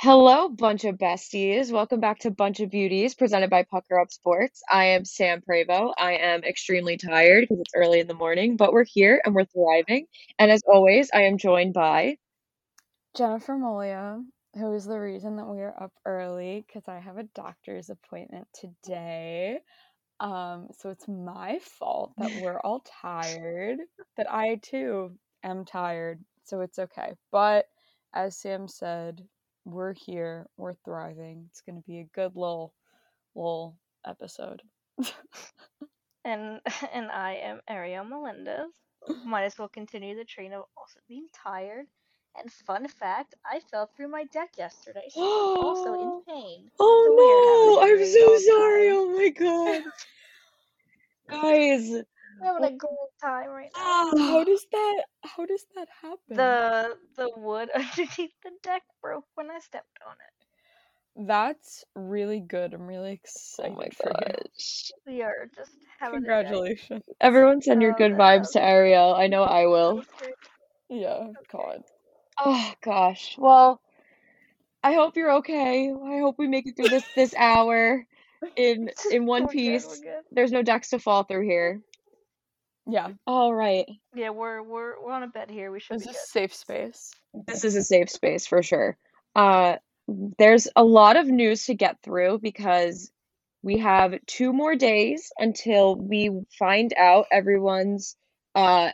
Hello, bunch of besties. Welcome back to Bunch of Beauties, presented by Pucker Up Sports. I am Sam Prevo. I am extremely tired because it's early in the morning, but we're here and we're thriving. And as always, I am joined by Jennifer Molia, who is the reason that we are up early because I have a doctor's appointment today. Um, so it's my fault that we're all tired, that I too am tired. So it's okay. But as Sam said, we're here, we're thriving. It's going to be a good little little episode. and and I am Ariel Melendez. Might as well continue the train of also being tired. And fun fact, I fell through my deck yesterday, so I'm also in pain. Oh no! I'm so sorry. Oh my god. Guys, having a great time right now. Oh, how does that how does that happen? The the wood underneath the deck broke when I stepped on it. That's really good. I'm really oh excited oh for gosh. you. We are just having Congratulations. Everyone send your oh, good vibes to Ariel. I know I will. Yeah, God. Oh gosh. Well, I hope you're okay. I hope we make it through this this hour in in one piece. There's no decks to fall through here. Yeah. All right. Yeah, we're we're we're on a bed here. We should. This is a safe space. This is a safe space for sure. Uh, there's a lot of news to get through because we have two more days until we find out everyone's uh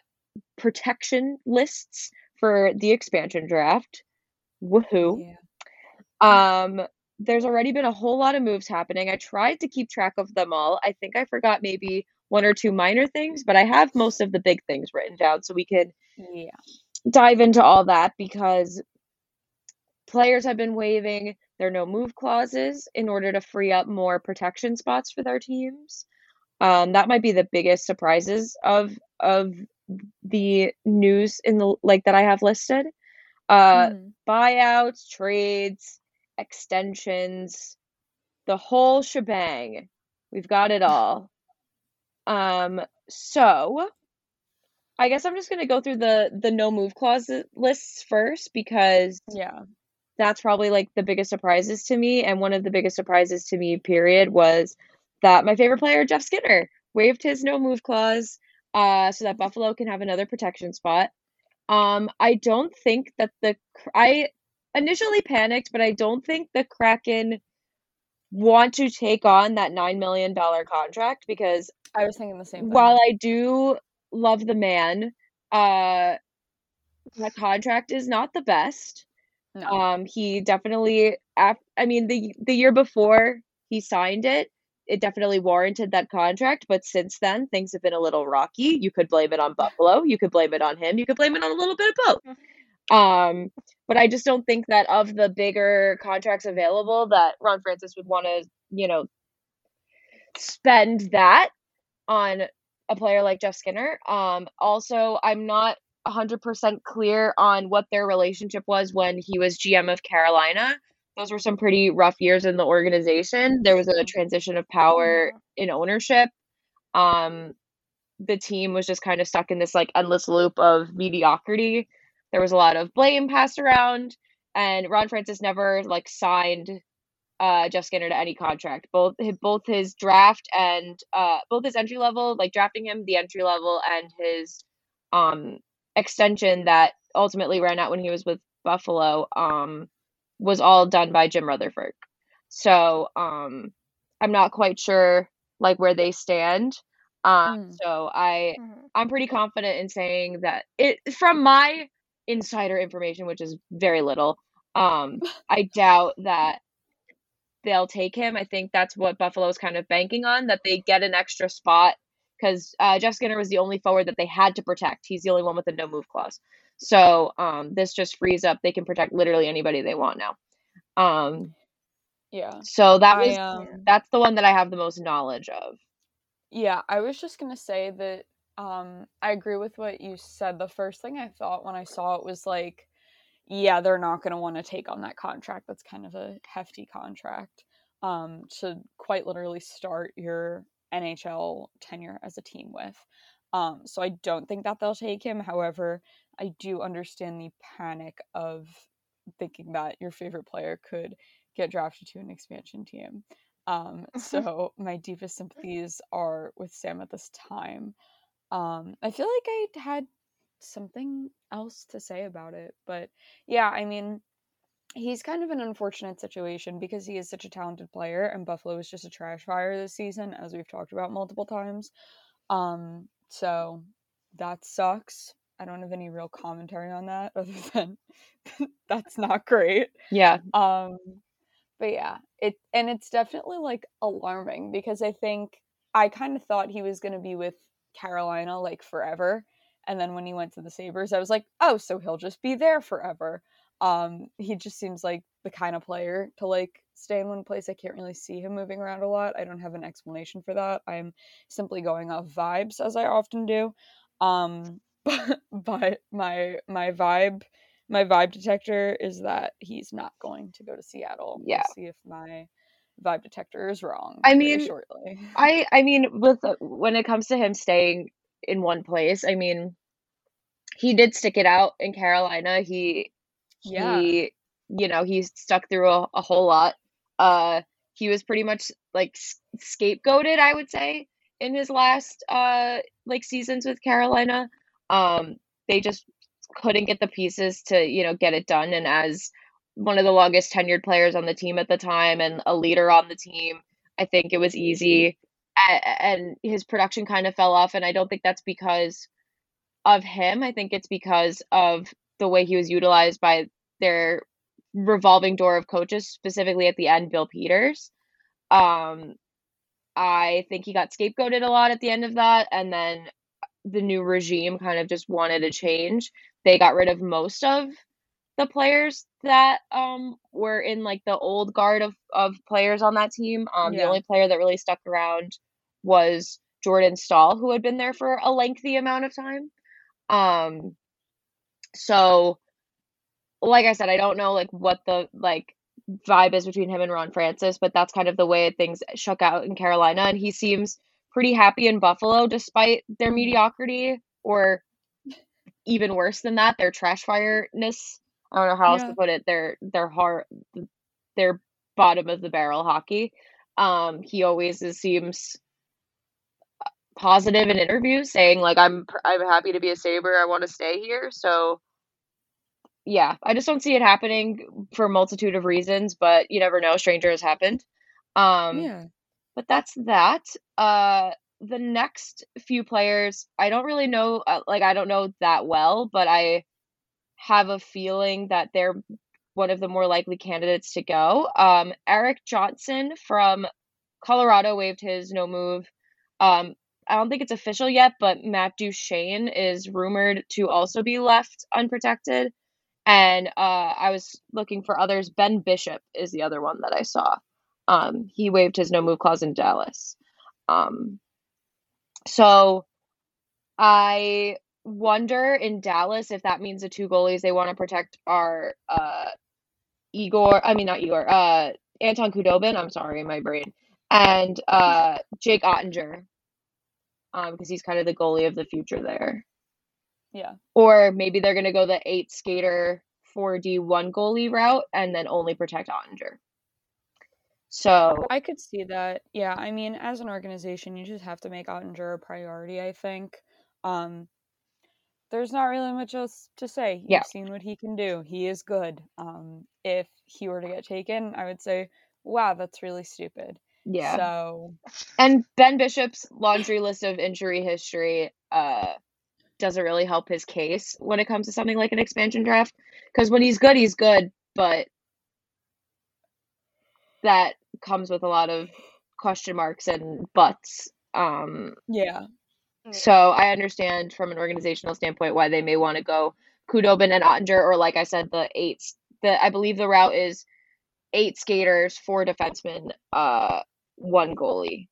protection lists for the expansion draft. Woohoo! Yeah. Um, there's already been a whole lot of moves happening. I tried to keep track of them all. I think I forgot maybe one or two minor things, but I have most of the big things written down so we could yeah. dive into all that because players have been waiving their no move clauses in order to free up more protection spots for their teams. Um, that might be the biggest surprises of of the news in the like that I have listed. Uh, mm. Buyouts, trades, extensions, the whole shebang. We've got it all. Um, so I guess I'm just gonna go through the the no move clause lists first because yeah, that's probably like the biggest surprises to me. And one of the biggest surprises to me, period, was that my favorite player, Jeff Skinner, waived his no move clause, uh, so that Buffalo can have another protection spot. Um, I don't think that the I initially panicked, but I don't think the Kraken want to take on that nine million dollar contract because I was thinking the same thing. While I do love the man, uh that contract is not the best. No. Um he definitely I mean the the year before he signed it, it definitely warranted that contract, but since then things have been a little rocky. You could blame it on Buffalo, you could blame it on him, you could blame it on a little bit of both. Mm-hmm. Um but I just don't think that of the bigger contracts available that Ron Francis would want to, you know, spend that on a player like Jeff Skinner. Um, also, I'm not 100% clear on what their relationship was when he was GM of Carolina. Those were some pretty rough years in the organization. There was a transition of power in ownership. Um, the team was just kind of stuck in this like endless loop of mediocrity. There was a lot of blame passed around, and Ron Francis never like signed uh, Jeff Skinner to any contract. Both both his draft and uh, both his entry level, like drafting him the entry level, and his um, extension that ultimately ran out when he was with Buffalo um, was all done by Jim Rutherford. So um, I'm not quite sure like where they stand. Um, mm. So I mm-hmm. I'm pretty confident in saying that it from my insider information, which is very little. Um, I doubt that they'll take him. I think that's what Buffalo's kind of banking on that they get an extra spot because uh, Jeff Skinner was the only forward that they had to protect. He's the only one with a no move clause. So um, this just frees up. They can protect literally anybody they want now. Um, yeah. So that was I, um, that's the one that I have the most knowledge of. Yeah, I was just gonna say that um, I agree with what you said. The first thing I thought when I saw it was like yeah, they're not going to want to take on that contract. That's kind of a hefty contract um, to quite literally start your NHL tenure as a team with. Um, so I don't think that they'll take him. However, I do understand the panic of thinking that your favorite player could get drafted to an expansion team. Um, so my deepest sympathies are with Sam at this time. Um, I feel like I had something else to say about it, but yeah, I mean, he's kind of an unfortunate situation because he is such a talented player, and Buffalo is just a trash fire this season, as we've talked about multiple times. Um, so that sucks. I don't have any real commentary on that other than that's not great. Yeah. Um but yeah, it and it's definitely like alarming because I think I kind of thought he was going to be with Carolina like forever and then when he went to the Sabres I was like, "Oh, so he'll just be there forever." Um he just seems like the kind of player to like stay in one place. I can't really see him moving around a lot. I don't have an explanation for that. I'm simply going off vibes as I often do. Um but my my vibe my vibe detector is that he's not going to go to Seattle. Yeah. We'll see if my vibe detector is wrong. I mean, shortly. I I mean, with when it comes to him staying in one place, I mean, he did stick it out in Carolina. He yeah. he you know he stuck through a, a whole lot. Uh, he was pretty much like scapegoated, I would say, in his last uh like seasons with Carolina. Um, they just couldn't get the pieces to you know get it done and as one of the longest tenured players on the team at the time and a leader on the team i think it was easy and his production kind of fell off and i don't think that's because of him. I think it's because of the way he was utilized by their revolving door of coaches specifically at the end bill peters. Um i think he got scapegoated a lot at the end of that and then the new regime kind of just wanted a change. They got rid of most of the players that um were in like the old guard of of players on that team. Um yeah. the only player that really stuck around was Jordan Staal who had been there for a lengthy amount of time. Um so like I said, I don't know like what the like vibe is between him and Ron Francis, but that's kind of the way things shook out in Carolina and he seems pretty happy in Buffalo despite their mediocrity or even worse than that, their trash fireness. I don't know how else to put it. Their their heart, their bottom of the barrel hockey. Um, he always is, seems positive in interviews, saying like I'm I'm happy to be a Saber. I want to stay here. So yeah, I just don't see it happening for a multitude of reasons, but you never know. Stranger has happened. Um, yeah. But that's that. Uh, the next few players, I don't really know, uh, like, I don't know that well, but I have a feeling that they're one of the more likely candidates to go. Um, Erik Johnson from Colorado waived his no move. Um, I don't think it's official yet, but Matt Duchene is rumored to also be left unprotected. And uh, I was looking for others. Ben Bishop is the other one that I saw. Um, he waived his no move clause in Dallas. Um, so I wonder in Dallas if that means the two goalies they want to protect are uh Igor, I mean not Igor, uh Anton Khudobin, I'm sorry, my brain, and uh Jake Oettinger. Um, because he's kind of the goalie of the future there. Yeah. Or maybe they're gonna go the eight skater 4D one goalie route and then only protect Oettinger. So I could see that. Yeah, I mean, as an organization, you just have to make Oettinger a priority. I think. Um, there's not really much else to say. You've yeah. seen what he can do. He is good. Um, if he were to get taken, I would say, wow, that's really stupid. Yeah. So. And Ben Bishop's laundry list of injury history uh doesn't really help his case when it comes to something like an expansion draft because when he's good, he's good, but that comes with a lot of question marks and buts. Um, yeah. So I understand from an organizational standpoint why they may want to go Khudobin and Oettinger, or like I said, the eight. The I believe the route is eight skaters, four defensemen, uh, one goalie.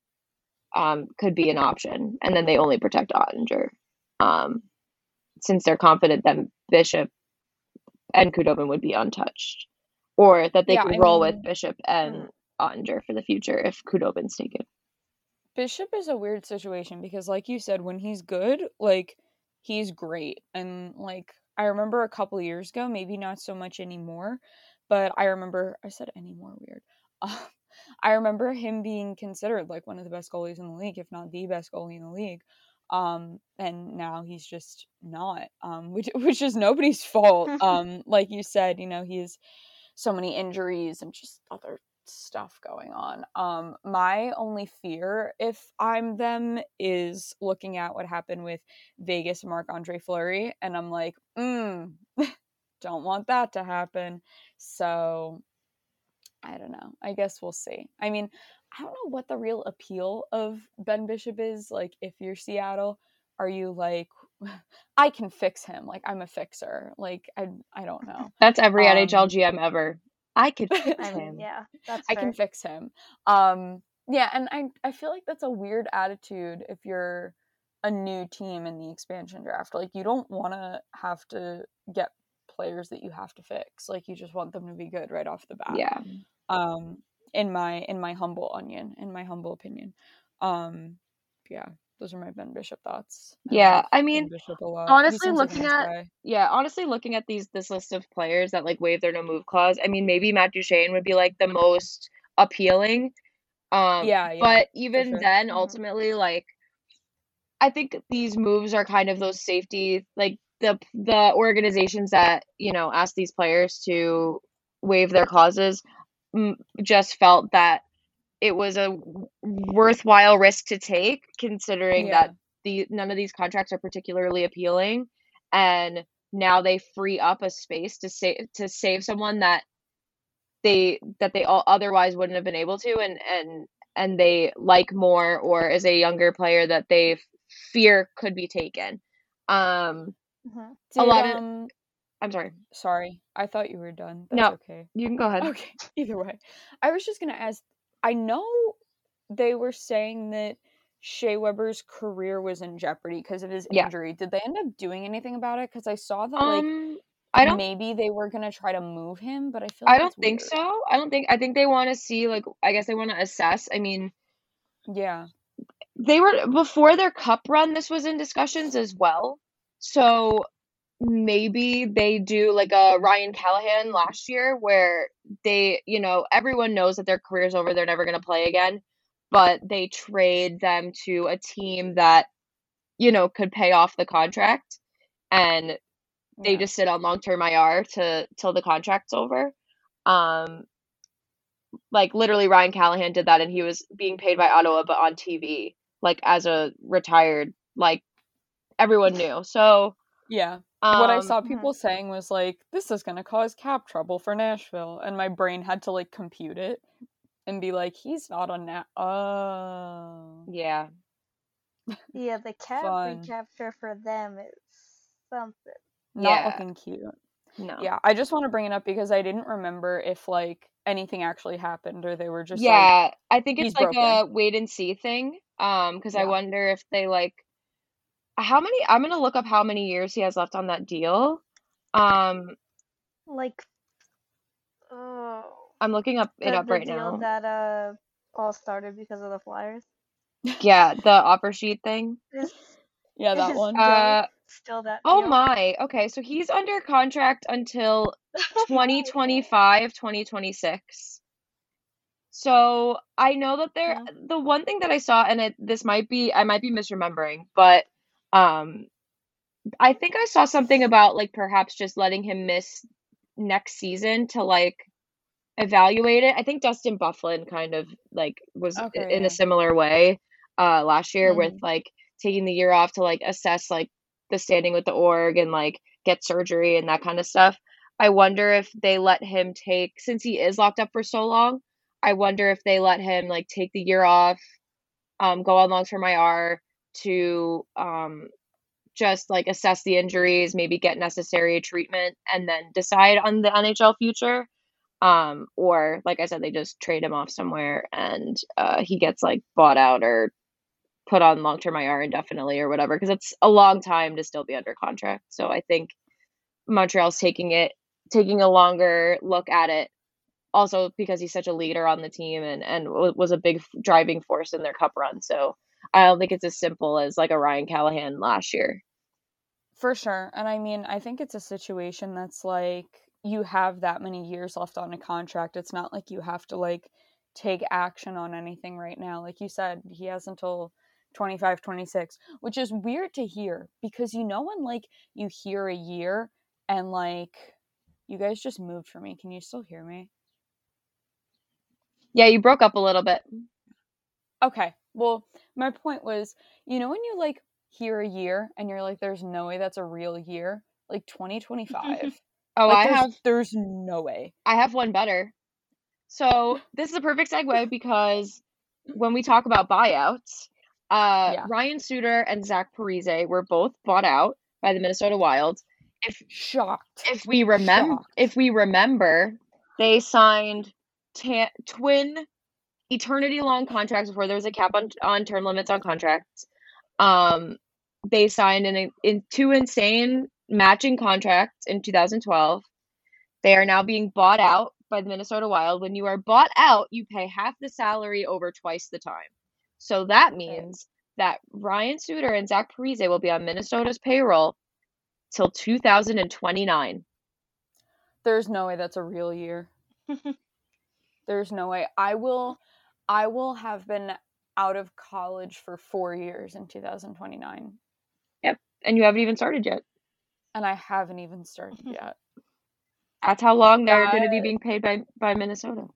Um, could be an option, and then they only protect Oettinger. Um, since they're confident that Bishop and Khudobin would be untouched, or that they yeah, could I roll mean, with Bishop and Oettinger for the future if Khudobin's taken. Bishop is a weird situation because, like you said, when he's good, like he's great, and like I remember a couple years ago, maybe not so much anymore, but I remember I said anymore weird. Um, I remember him being considered like one of the best goalies in the league, if not the best goalie in the league. Um, and now he's just not, um, which which is nobody's fault. um, like you said, you know, he has so many injuries and just other stuff going on. Um, my only fear, if I'm them, is looking at what happened with Vegas and Marc Andre Fleury, and I'm like, mm, don't want that to happen. So I don't know. I guess we'll see. I mean, I don't know what the real appeal of Ben Bishop is. Like, if you're Seattle, are you like, I can fix him? Like, I'm a fixer. Like, I I don't know. That's every um, NHL GM ever. I could fix I mean, him. Yeah, that's I can fix him. Um, yeah, and I I feel like that's a weird attitude if you're a new team in the expansion draft. Like, you don't want to have to get players that you have to fix. Like, you just want them to be good right off the bat. Yeah. Um, in my in my humble onion, in my humble opinion. Um, yeah, those are my Ben Bishop thoughts. yeah, I mean, honestly, looking like at guy. yeah, honestly, looking at these this list of players that like waive their no move clause, I mean, maybe Matt Duchene would be like the most appealing. Um, yeah, yeah but even sure. then, mm-hmm. ultimately, like, I think these moves are kind of those safety, like the the organizations that you know ask these players to waive their clauses just felt that it was a worthwhile risk to take considering yeah. that the none of these contracts are particularly appealing and now they free up a space to save to save someone that they that they all otherwise wouldn't have been able to and and and they like more or as a younger player that they fear could be taken um mm-hmm. Did, a lot of um, I'm sorry. Sorry. I thought you were done. That's no, okay. You can go ahead. Okay. Either way. I was just gonna ask I know they were saying that Shea Weber's career was in jeopardy because of his yeah. injury. Did they end up doing anything about it? Because I saw that like um, I don't maybe they were gonna try to move him, but I feel like I don't think weird. so. I don't think I think they want to see like I guess they want to assess. I mean, yeah, they were before their cup run. This was in discussions as well. So maybe they do like a Ryan Callahan last year where they, you know, everyone knows that their career's over, they're never going to play again, but they trade them to a team that, you know, could pay off the contract and they yeah. just sit on long-term IR to till the contract's over. Um like literally Ryan Callahan did that and he was being paid by Ottawa but on TV like as a retired like everyone knew. So yeah um, what I saw mm-hmm. people saying was like, this is going to cause cap trouble for Nashville. And my brain had to like compute it and be like, he's not on that. Oh. Yeah. Yeah, the cap recapture for them is something. Not yeah. looking cute. No. Yeah, I just want to bring it up because I didn't remember if like anything actually happened or they were just Yeah, like, I think it's like broken. a wait and see thing. Um, because yeah. I wonder if they like how many I'm gonna look up how many years he has left on that deal. Um like oh I'm looking up it up the right deal now. that uh all started because of the Flyers. Yeah, the offer sheet thing. yeah, that one. Uh still that Oh my. Okay, so he's under contract until 2025, 2026. So I know that there yeah. the one thing that I saw and it this might be I might be misremembering, but um, I think I saw something about like perhaps just letting him miss next season to like evaluate it. I think Dustin Byfuglien kind of like was okay, in yeah. a similar way uh last year mm-hmm. with like taking the year off to like assess like the standing with the org and like get surgery and that kind of stuff. I wonder if they let him take since he is locked up for so long. I wonder if they let him like take the year off, um, go on long term IR, to um, just like assess the injuries, maybe get necessary treatment, and then decide on the NHL future. Um, or like I said, they just trade him off somewhere and uh, he gets like bought out or put on long term IR indefinitely or whatever, because it's a long time to still be under contract. So I think Montreal's taking it, taking a longer look at it. Also, because he's such a leader on the team and and was a big driving force in their cup run. So I don't think it's as simple as like a Ryan Callahan last year. For sure. And I mean, I think it's a situation that's like you have that many years left on a contract. It's not like you have to like take action on anything right now. Like you said, he has until 25, 26, which is weird to hear because you know when like you hear a year and like you guys just moved for me. Can you still hear me? Yeah, you broke up a little bit. Okay. Well, my point was, you know when you like hear a year and you're like there's no way that's a real year? Like 2025. Oh, like, I there's, have there's no way. I have one better. So this is a perfect segue because when we talk about buyouts, uh, Yeah. Ryan Suter and Zach Parise were both bought out by the Minnesota Wild. If Shocked. if we remember, if we remember, they signed ta- twin eternity long contracts before there was a cap on on term limits on contracts. Um, they signed in, in two insane matching contracts in 2012. They are now being bought out by the Minnesota Wild. When you are bought out, you pay half the salary over twice the time. So that means that Ryan Suter and Zach Parise will be on Minnesota's payroll till 2029. There's no way that's a real year. There's no way. I will I will have been out of college for 4 years in 2029 Yep. And you haven't even started yet. and I haven't even started yet. That's how long they're going to be being paid by, by Minnesota.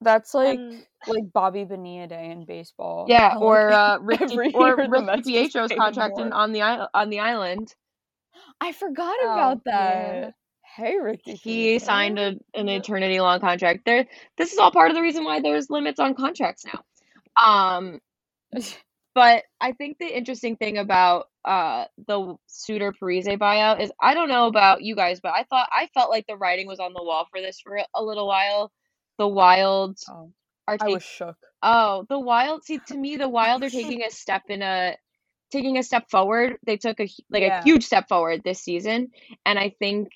That's like And- like Bobby Bonilla day in baseball. Yeah, Like, or uh, every or Rick DiPietro's contract in, on the on the island. I forgot Oh, about yeah. that. Hey Ricky. He signed a, an eternity long contract. There, this is all part of the reason why there's limits on contracts now. Um, but I think the interesting thing about uh the Suter Parise buyout is I don't know about you guys, but I thought I felt like the writing was on the wall for this for a little while. The Wild Oh, are I was shook. Oh, the Wild. See, to me, the Wild are taking a step in a taking a step forward. They took a like Yeah. a huge step forward this season, and I think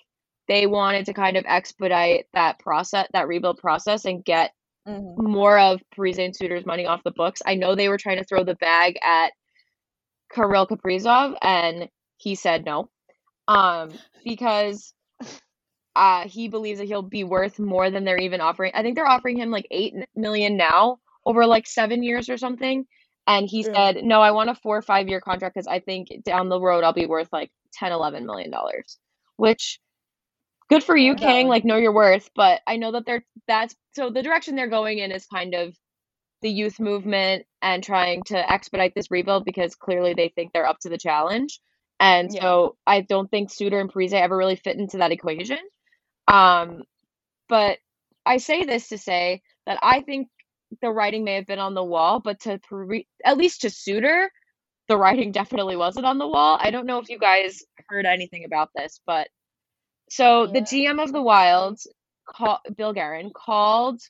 they wanted to kind of expedite that process, that rebuild process, and get Mhm. more of Parise and Suter's money off the books. I know they were trying to throw the bag at Kirill Kaprizov, and he said no, um, because uh, he believes that he'll be worth more than they're even offering. I think they're offering him like eight million now over like seven years or something. And he Yeah. said, no, I want a four or five year contract because I think down the road I'll be worth like 10, 11 million dollars, which good for you. King. Like, know your worth. But I know that they're that's so the direction they're going in is kind of the youth movement and trying to expedite this rebuild because clearly they think they're up to the challenge. And Yeah. so I don't think Suter and Parise ever really fit into that equation. Um, but I say this to say that I think the writing may have been on the wall, but to Pari- at least to Suter, the writing definitely wasn't on the wall. I don't know if you guys heard anything about this, but so the Yeah. GM of the Wild, call, Bill Guerin, called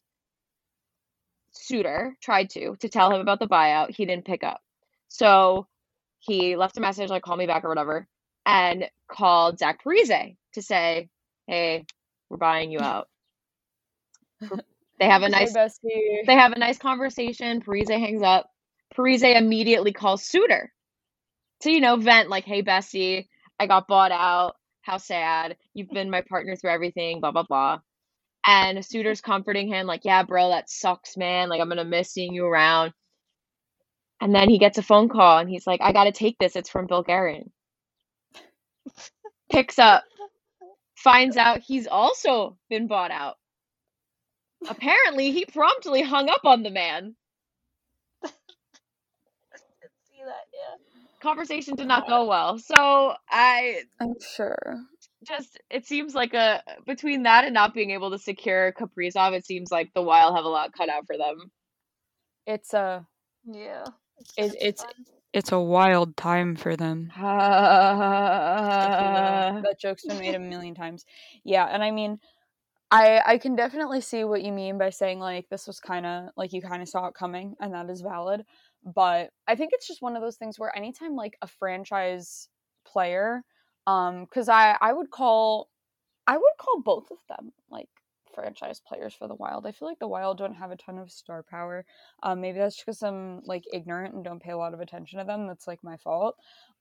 Suter, tried to to tell him about the buyout. He didn't pick up, so he left a message like "call me back" or whatever, and called Zach Parise to say, "Hey, we're buying you out." They have a nice they have a nice conversation. Parise hangs up. Parise immediately calls Suter to, you know, vent like, hey, Bessie, I got bought out. How sad. You've been my partner through everything, blah, blah, blah. And Suter's comforting him, like, yeah, bro, that sucks, man. Like, I'm going to miss seeing you around. And then he gets a phone call and he's like, I got to take this. It's from Bill Guerin. Picks up, finds out he's also been bought out. Apparently, he promptly hung up on the man. See that? Yeah. Conversation did not go well. So I I'm sure. just it seems like a between that and not being able to secure Kaprizov, it seems like the Wild have a lot cut out for them. It's a Yeah. It- it's- fun. it's a wild time for them. if you will. Uh, that joke's been made a million times. Yeah, and I mean, I I can definitely see what you mean by saying like this was kind of like you kind of saw it coming, and that is valid. But I think it's just one of those things where anytime like a franchise player, um, because I I would call I would call both of them like franchise players for the Wild. I feel like the Wild don't have a ton of star power. Um, maybe that's just because I'm like ignorant and don't pay a lot of attention to them. That's like my fault.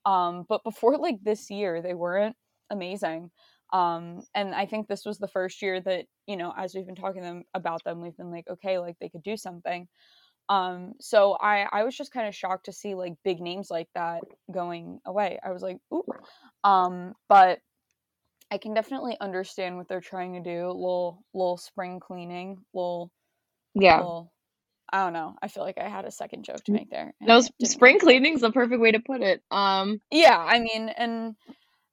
Um, but before like this year, they weren't amazing. Um, and I think this was the first year that, you know, as we've been talking them about them, we've been like, okay, like they could do something. Um, so I, I was just kind of shocked to see like big names like that going away. I was like, ooh. Um, but I can definitely understand what they're trying to do. Little little spring cleaning, little yeah. Little, I don't know. I feel like I had a second joke to make there. No, spring cleaning's the perfect way to put it. Um Yeah, I mean, and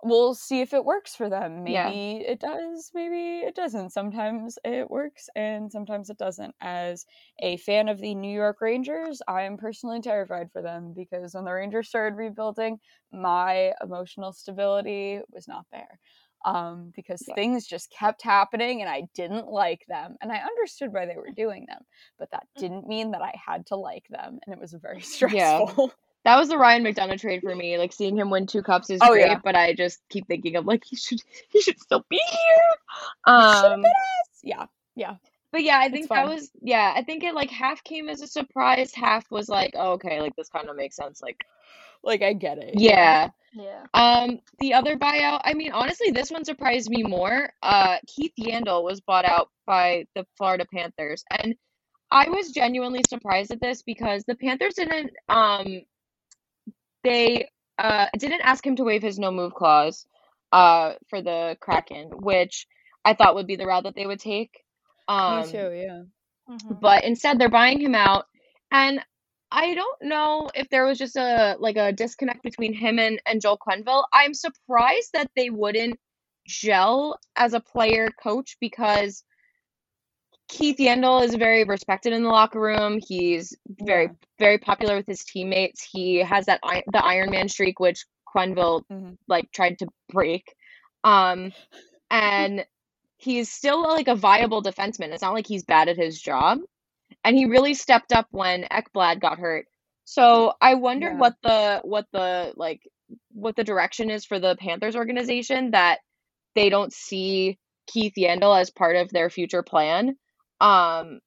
we'll see if it works for them. Maybe yeah. it does, maybe it doesn't. Sometimes it works and sometimes it doesn't. As a fan of the New York Rangers, I am personally terrified for them because when the Rangers started rebuilding, my emotional stability was not there. Um, because yeah. things just kept happening and I didn't like them. And I understood why they were doing them, but that mm. didn't mean that I had to like them. And it was very stressful. Yeah. That was the Ryan McDonagh trade for me. Like seeing him win two cups is oh, great, yeah. but I just keep thinking of like he should he should still be here. Um, yeah, yeah. But yeah, I think that was yeah. I think it like half came as a surprise, half was like, oh, okay, like this kind of makes sense. Like, like I get it. Yeah. Yeah. Um, the other buyout, I mean, honestly, this one surprised me more. Uh, Keith Yandle was bought out by the Florida Panthers, and I was genuinely surprised at this because the Panthers didn't um they uh, didn't ask him to waive his no move clause uh, for the Kraken, which I thought would be the route that they would take. Um, Me too, yeah. Mm-hmm. But instead, they're buying him out, and I don't know if there was just a like a disconnect between him and and Joel Quenneville. I'm surprised that they wouldn't gel as a player coach because Keith Yandle is very respected in the locker room. He's very very popular with his teammates. He has that the Iron Man streak, which Quenneville mm-hmm. like tried to break. Um, and he's still like a viable defenseman. It's not like he's bad at his job, and he really stepped up when Ekblad got hurt. So I wonder yeah. what the what the like what the direction is for the Panthers organization that they don't see Keith Yandle as part of their future plan. Um,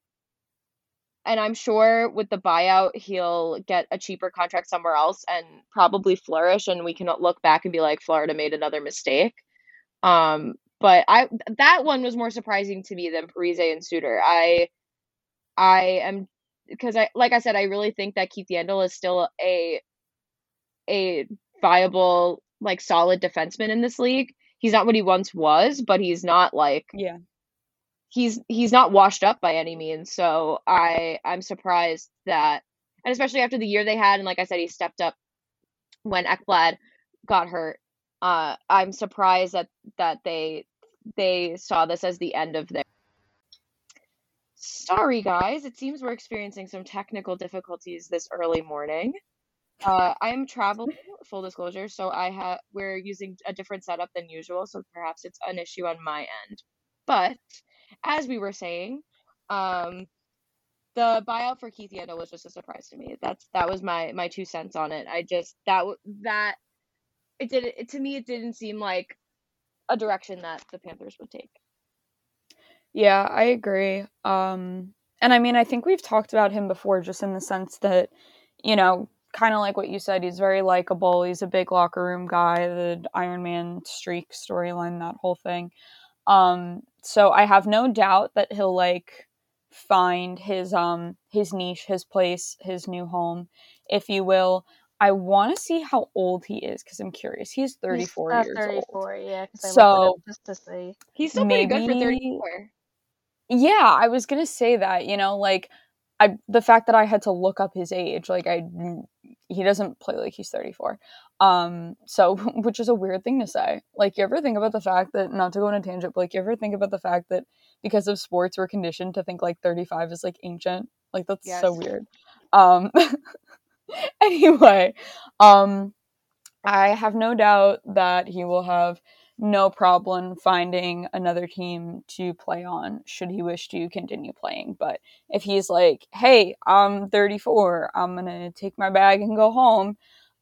and I'm sure with the buyout, he'll get a cheaper contract somewhere else and probably flourish. And we can look back and be like, Florida made another mistake. Um, but I that one was more surprising to me than Parise and Suter. I I am because I like I said, I really think that Keith Yandle is still a a viable, like solid defenseman in this league. He's not what he once was, but he's not like yeah he's he's not washed up by any means. So I I'm surprised that, and especially after the year they had, and like I said, he stepped up when Ekblad got hurt. Uh, I'm surprised that that they they saw this as the end of their. Sorry, guys. It seems we're experiencing some technical difficulties this early morning. Uh, I'm traveling, full disclosure, so I have we're using a different setup than usual, so perhaps it's an issue on my end. But as we were saying, um, the buyout for Keith Yandle was just a surprise to me. That's that was my my two cents on it. I just that that it did it to me. It didn't seem like a direction that the Panthers would take. Yeah, I agree. Um, and I mean, I think we've talked about him before, just in the sense that, you know, kind of like what you said, he's very likable. He's a big locker room guy. The Iron Man streak storyline, that whole thing. Um, so I have no doubt that he'll like find his um his niche, his place, his new home, if you will. I want to see how old he is because I'm curious. He's 34 he's, uh, years 34, old. yeah. so just to say, he's still maybe, pretty good for 34. Yeah, I was gonna say that. You know, like I the fact that I had to look up his age, like I he doesn't play like he's 34. Um, so which is a weird thing to say. Like you ever think about the fact that not to go on a tangent, but like you ever think about the fact that because of sports we're conditioned to think like 35 is like ancient. Like that's yes. so weird. Um anyway, um I have no doubt that he will have no problem finding another team to play on should he wish to continue playing. But if he's like, hey, I'm 34, I'm going to take my bag and go home,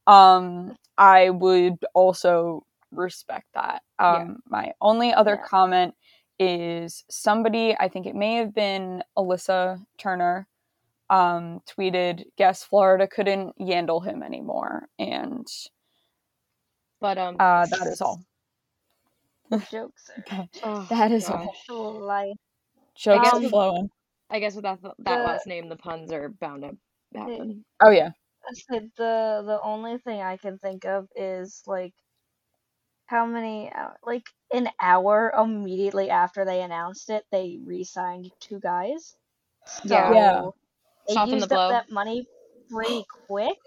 um, I would also respect that. Um, yeah. My only other yeah. comment is somebody, I think it may have been Alyssa Turner, um, tweeted, "Guess Florida couldn't handle him anymore," and but um, uh, that is all. jokes. Are... oh, that is gosh. all. Life. Jokes um, flowing. I guess with that that the, last name, the puns are bound to happen. Oh yeah. I said the the only thing I can think of is like how many like an hour immediately after they announced it, they re-signed two guys. So yeah. They Soften used the up that money pretty quick.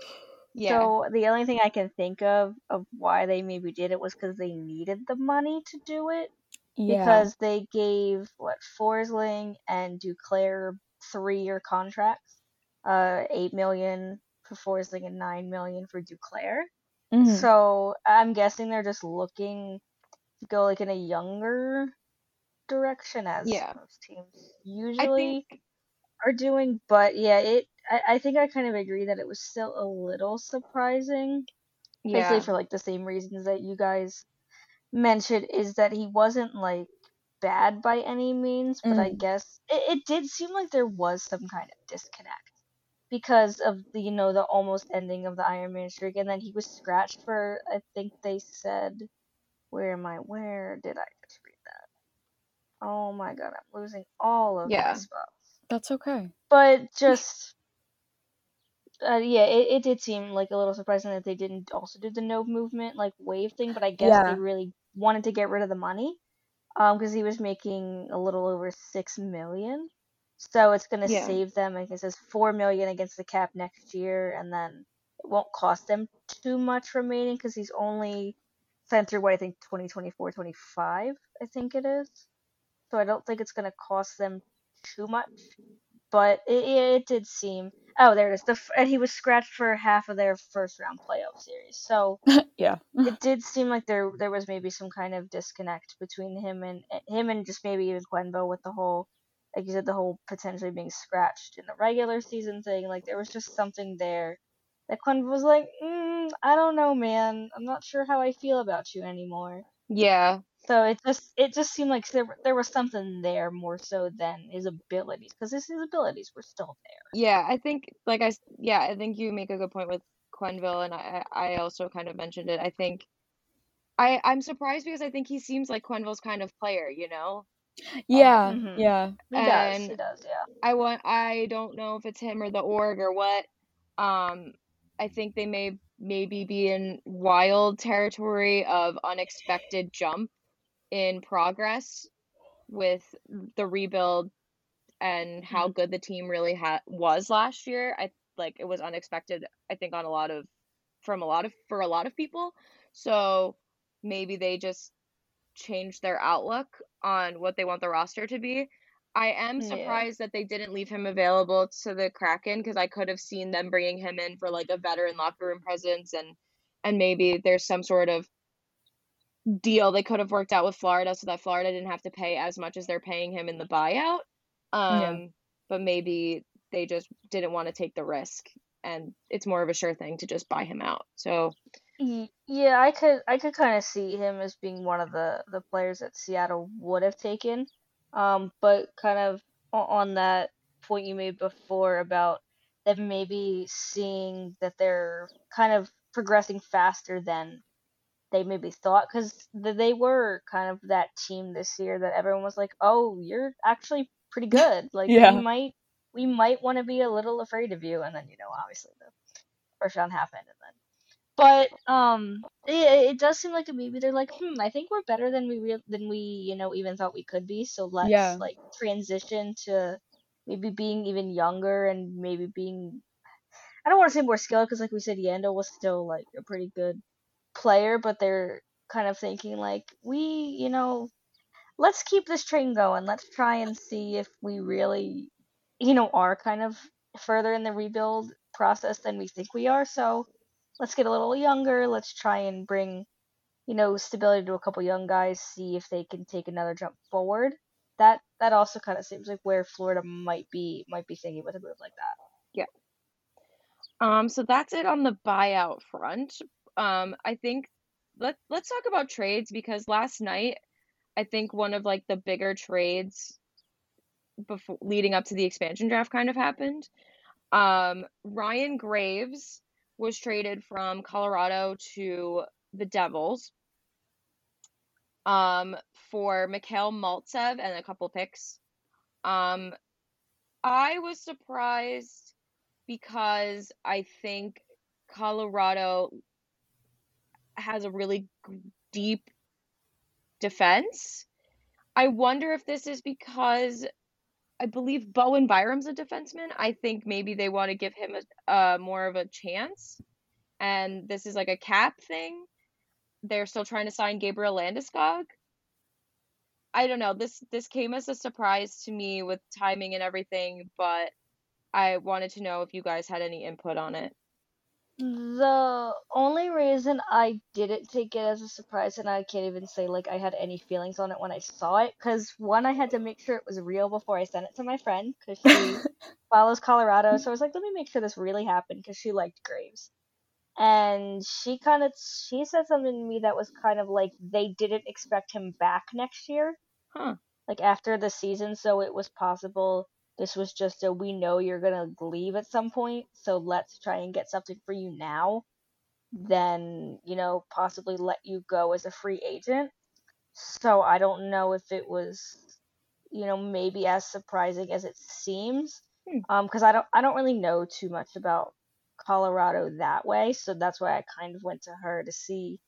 Yeah. So the only thing I can think of of why they maybe did it was because they needed the money to do it. Yeah. Because they gave what Forsling and Duclair three year contracts, uh, eight million for Forsling and nine million for Duclair. Mm-hmm. So I'm guessing they're just looking to go like in a younger direction as yeah. most teams usually think... are doing. But yeah, it I, I think I kind of agree that it was still a little surprising. Yeah. Basically for like the same reasons that you guys mentioned is that he wasn't like bad by any means, but mm. I guess it, it did seem like there was some kind of disconnect because of the you know the almost ending of the Iron Man streak, and then he was scratched for I think they said, where am I? Where did I just read that? Oh my god, I'm losing all of yeah. my spots. That's okay. But just. Uh, yeah, it, it did seem like a little surprising that they didn't also do the no movement like wave thing, but I guess yeah. they really wanted to get rid of the money, um, because he was making a little over six million. So it's going to yeah. save them. I guess it's four million against the cap next year, and then it won't cost them too much remaining because he's only signed through what I think 2024, 25, I think it is. So I don't think it's going to cost them too much. But it, it did seem. Oh, there it is. The and he was scratched for half of their first round playoff series. So yeah, it did seem like there there was maybe some kind of disconnect between him and him and just maybe even Quenbo with the whole like you said, the whole potentially being scratched in the regular season thing. Like there was just something there that Quenbo was like, mm, I don't know, man. I'm not sure how I feel about you anymore. Yeah. So it just it just seemed like there there was something there more so than his abilities because his, his abilities were still there. Yeah, I think like I yeah I think you make a good point with Quenneville and I I also kind of mentioned it. I think I I'm surprised because I think he seems like Quenneville's kind of player, you know. Yeah, um, mm-hmm. yeah. He does. He does. Yeah. I want. I don't know if it's him or the org or what. Um, I think they may maybe be in wild territory of unexpected jump in progress with the rebuild and how mm-hmm. good the team really ha- was last year. I like it was unexpected. I think on a lot of from a lot of for a lot of people. So maybe they just changed their outlook on what they want the roster to be. I am surprised yeah. that they didn't leave him available to the Kraken because I could have seen them bringing him in for like a veteran locker room presence and and maybe there's some sort of deal they could have worked out with Florida so that Florida didn't have to pay as much as they're paying him in the buyout. Um, yeah. but maybe they just didn't want to take the risk and it's more of a sure thing to just buy him out. So yeah, I could I could kind of see him as being one of the the players that Seattle would have taken. Um, but kind of on that point you made before about them maybe seeing that they're kind of progressing faster than they maybe thought because they were kind of that team this year that everyone was like, "Oh, you're actually pretty good. Like yeah. we might we might want to be a little afraid of you." And then you know, obviously the first round happened, and then but um, it, it does seem like maybe they're like, hmm, I think we're better than we real than we you know even thought we could be. So let's yeah. like transition to maybe being even younger and maybe being. I don't want to say more skilled because, like we said, Yandle was still like a pretty good player, but they're kind of thinking like we, you know, let's keep this train going. Let's try and see if we really, you know, are kind of further in the rebuild process than we think we are. So let's get a little younger. Let's try and bring, you know, stability to a couple young guys. See if they can take another jump forward. That that also kind of seems like where Florida might be might be thinking with a move like that. Yeah. Um. So that's it on the buyout front. Um. I think let let's talk about trades because last night I think one of like the bigger trades before leading up to the expansion draft kind of happened. Um, Ryan Graves was traded from Colorado to the Devils um, for Mikhail Maltsev and a couple picks. Um, I was surprised because I think Colorado has a really deep defense. I wonder if this is because I believe Bowen Byram's a defenseman. I think maybe they want to give him a more of a chance, and this is like a cap thing. They're still trying to sign Gabriel Landeskog. I don't know. This this came as a surprise to me with timing and everything, but I wanted to know if you guys had any input on it. The only reason I didn't take it as a surprise, and I can't even say like I had any feelings on it when I saw it, because one, I had to make sure it was real before I sent it to my friend, because she follows Colorado, so I was like, let me make sure this really happened, because she liked Graves, and she kind of she said something to me that was kind of like they didn't expect him back next year, Huh. like after the season, so it was possible this was just a we know you're gonna leave at some point, so let's try and get something for you now. Then, you know, possibly let you go as a free agent. So I don't know if it was, you know, maybe as surprising as it seems. Hmm. Um, because I don't I don't really know too much about Colorado that way, so that's why I kind of went to her to see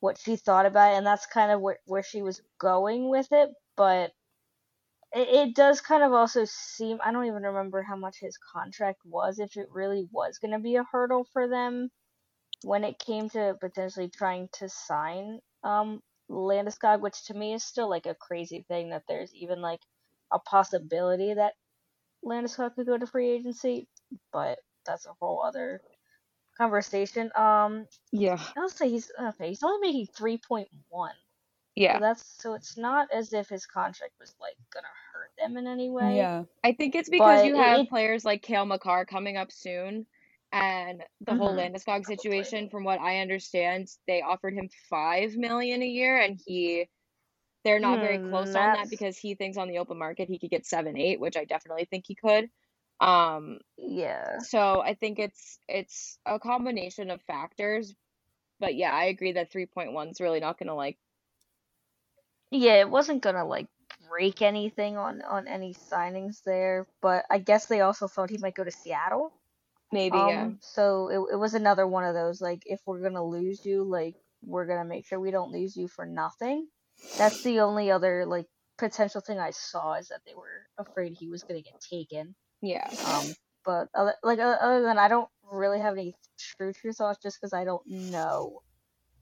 what she thought about it, and that's kind of where where she was going with it. But it, it does kind of also seem I don't even remember how much his contract was if it really was going to be a hurdle for them when it came to potentially trying to sign um Landeskog, which to me is still like a crazy thing that there's even like a possibility that Landeskog could go to free agency, but that's a whole other conversation. Um, Yeah. I'll say he's okay. He's only making three point one. Yeah. So that's so it's not as if his contract was like gonna hurt them in any way. Yeah. I think it's because But you have it- players like Cale Makar coming up soon, and the whole Mhm. Landeskog situation. From what I understand, they offered him five million a year, and he, they're not very Hmm, close on that because he thinks on the open market he could get seven, eight, which I definitely think he could. Um, Yeah. so I think it's it's a combination of factors, but yeah, I agree that three point one is really not gonna like Yeah, it wasn't gonna like break anything on on any signings there, but I guess they also thought he might go to Seattle. maybe um, yeah. So it it was another one of those like if we're gonna lose you, like we're gonna make sure we don't lose you for nothing. That's the only other like potential thing I saw is that they were afraid he was gonna get taken. Yeah. Um, but other, like other than I don't really have any true true thoughts just because I don't know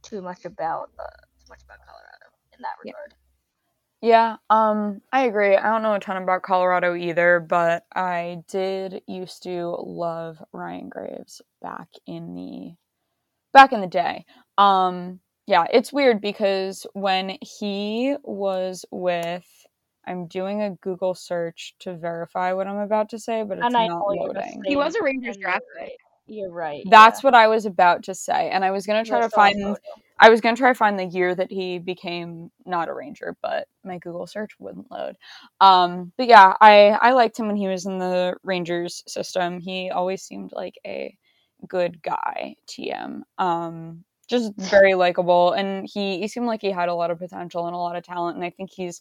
too much about uh, too much about Colorado in that regard. Yeah, um, I agree. I don't know a ton about Colorado either, but I did used to love Ryan Graves back in the back in the day. Um, yeah, it's weird because when he was with I'm doing a Google search to verify what I'm about to say, but it's And not know you're the loading. He was a Rangers draft right. pick. You're right. That's yeah. what I was about to say, and I was gonna try I to find photo. I was gonna try to find the year that he became not a ranger, but my Google search wouldn't load. Um, but yeah, I I liked him when he was in the Rangers system. He always seemed like a good guy. TM. Um, just very likable, and he he seemed like he had a lot of potential and a lot of talent. And I think he's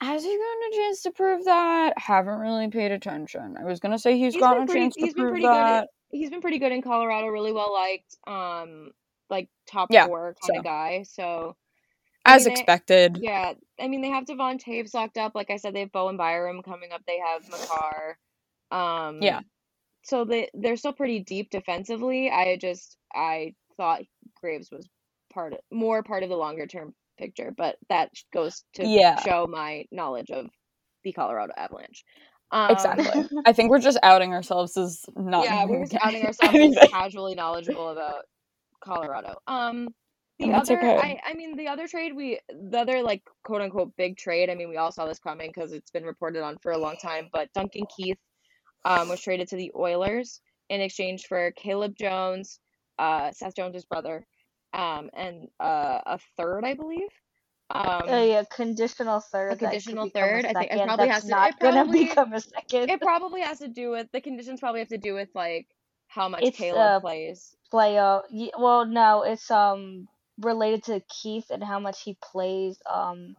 has he gotten a chance to prove that? Haven't really paid attention. I was gonna say he's, He's gotten a pretty chance to he's been prove that. at he's been pretty good in Colorado, really well liked, um, like top Yeah, four kind so. of guy. So I As mean, they- expected. yeah, I mean they have Devon Toews locked up. Like I said, they have Bowen Byram coming up. They have Makar. Um, Yeah. So they they're still pretty deep defensively. I just I thought Graves was part of, more part of the longer term picture, but that goes to Yeah. show my knowledge of the Colorado Avalanche. Um, Exactly. I think we're just outing ourselves as not. yeah, we're just outing ourselves as casually knowledgeable about Colorado. Um, the that's other, okay. I, I mean, the other trade we, the other like quote unquote big trade. I mean, we all saw this coming because it's been reported on for a long time. But Duncan Keith, um, was traded to the Oilers in exchange for Caleb Jones, uh, Seth Jones's brother, um, and uh, a third, I believe. Um, a, a conditional third. a conditional third. I think it probably that's has to. not It gonna probably become a second. it probably has to do with the conditions. Probably have to do with like how much It's Caleb uh plays. playoff. Well, no, it's um related to Keith and how much he plays. Um,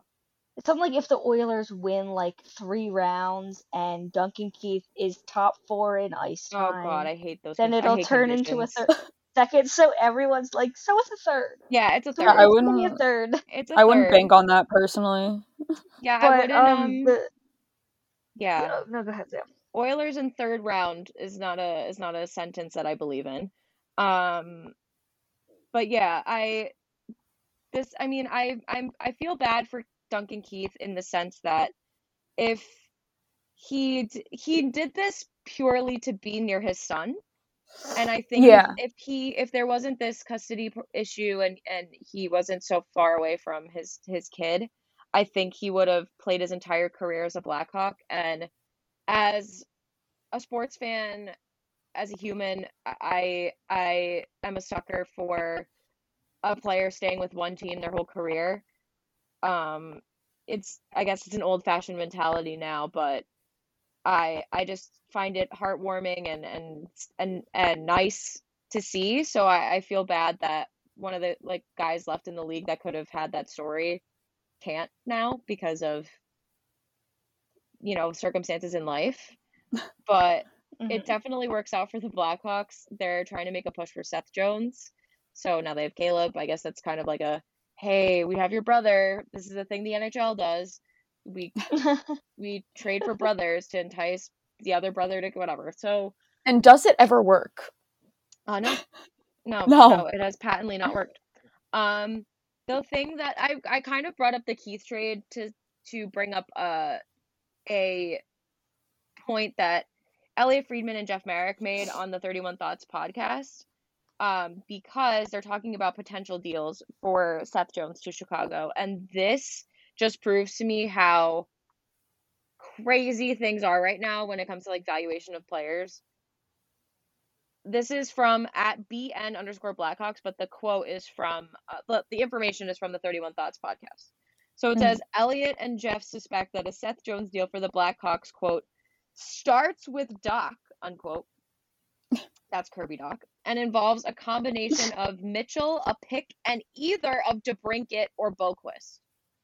it's something like if the Oilers win like three rounds and Duncan Keith is top four in ice time. Oh God, I hate those. then Con- it'll turn into a third second. So everyone's like, so it's a third. Yeah, it's a So Yeah, third. I it's gonna be a third. It's a I wouldn't bank on that personally. Yeah, I wouldn't. um, Um. the Yeah. no, no, go ahead, Sam. Oilers in third round is not a is not a sentence that I believe in. Um, but yeah, I this I mean I I'm I feel bad for Duncan Keith in the sense that if he he did this purely to be near his son, and I think if, Yeah. if he if there wasn't this custody issue and and he wasn't so far away from his his kid, I think he would have played his entire career as a Blackhawk and as a sports fan as a human i i am a sucker for a player staying with one team their whole career. Um it's i guess it's an old fashioned mentality now but i i just find it heartwarming and and and, and nice to see. So I, I feel bad that one of the like guys left in the league that could have had that story can't now because of you know circumstances in life but Mhm. it definitely works out for the Blackhawks. They're trying to make a push for Seth Jones. So now they have Caleb. I guess that's kind of like a hey, we have your brother. This is a thing the NHL does. We we trade for brothers to entice the other brother to whatever. So And does it ever work? uh no. No, No. no, it has patently not worked. Um the thing that I I kind of brought up the Keith trade to to bring up uh a point that Elliotte Friedman and Jeff Marek made on the 31 Thoughts podcast um, because they're talking about potential deals for Seth Jones to Chicago. And this just proves to me how crazy things are right now when it comes to like valuation of players. This is from at BN underscore Blackhawks, but the quote is from uh, the, the information is from the 31 Thoughts podcast. So it Mhm. says Elliotte and Jeff suspect that a Seth Jones deal for the Blackhawks, quote, starts with Dach, unquote. That's Kirby Dach, and involves a combination of Mitchell, a pick, and either of DeBrincat or Boqvist.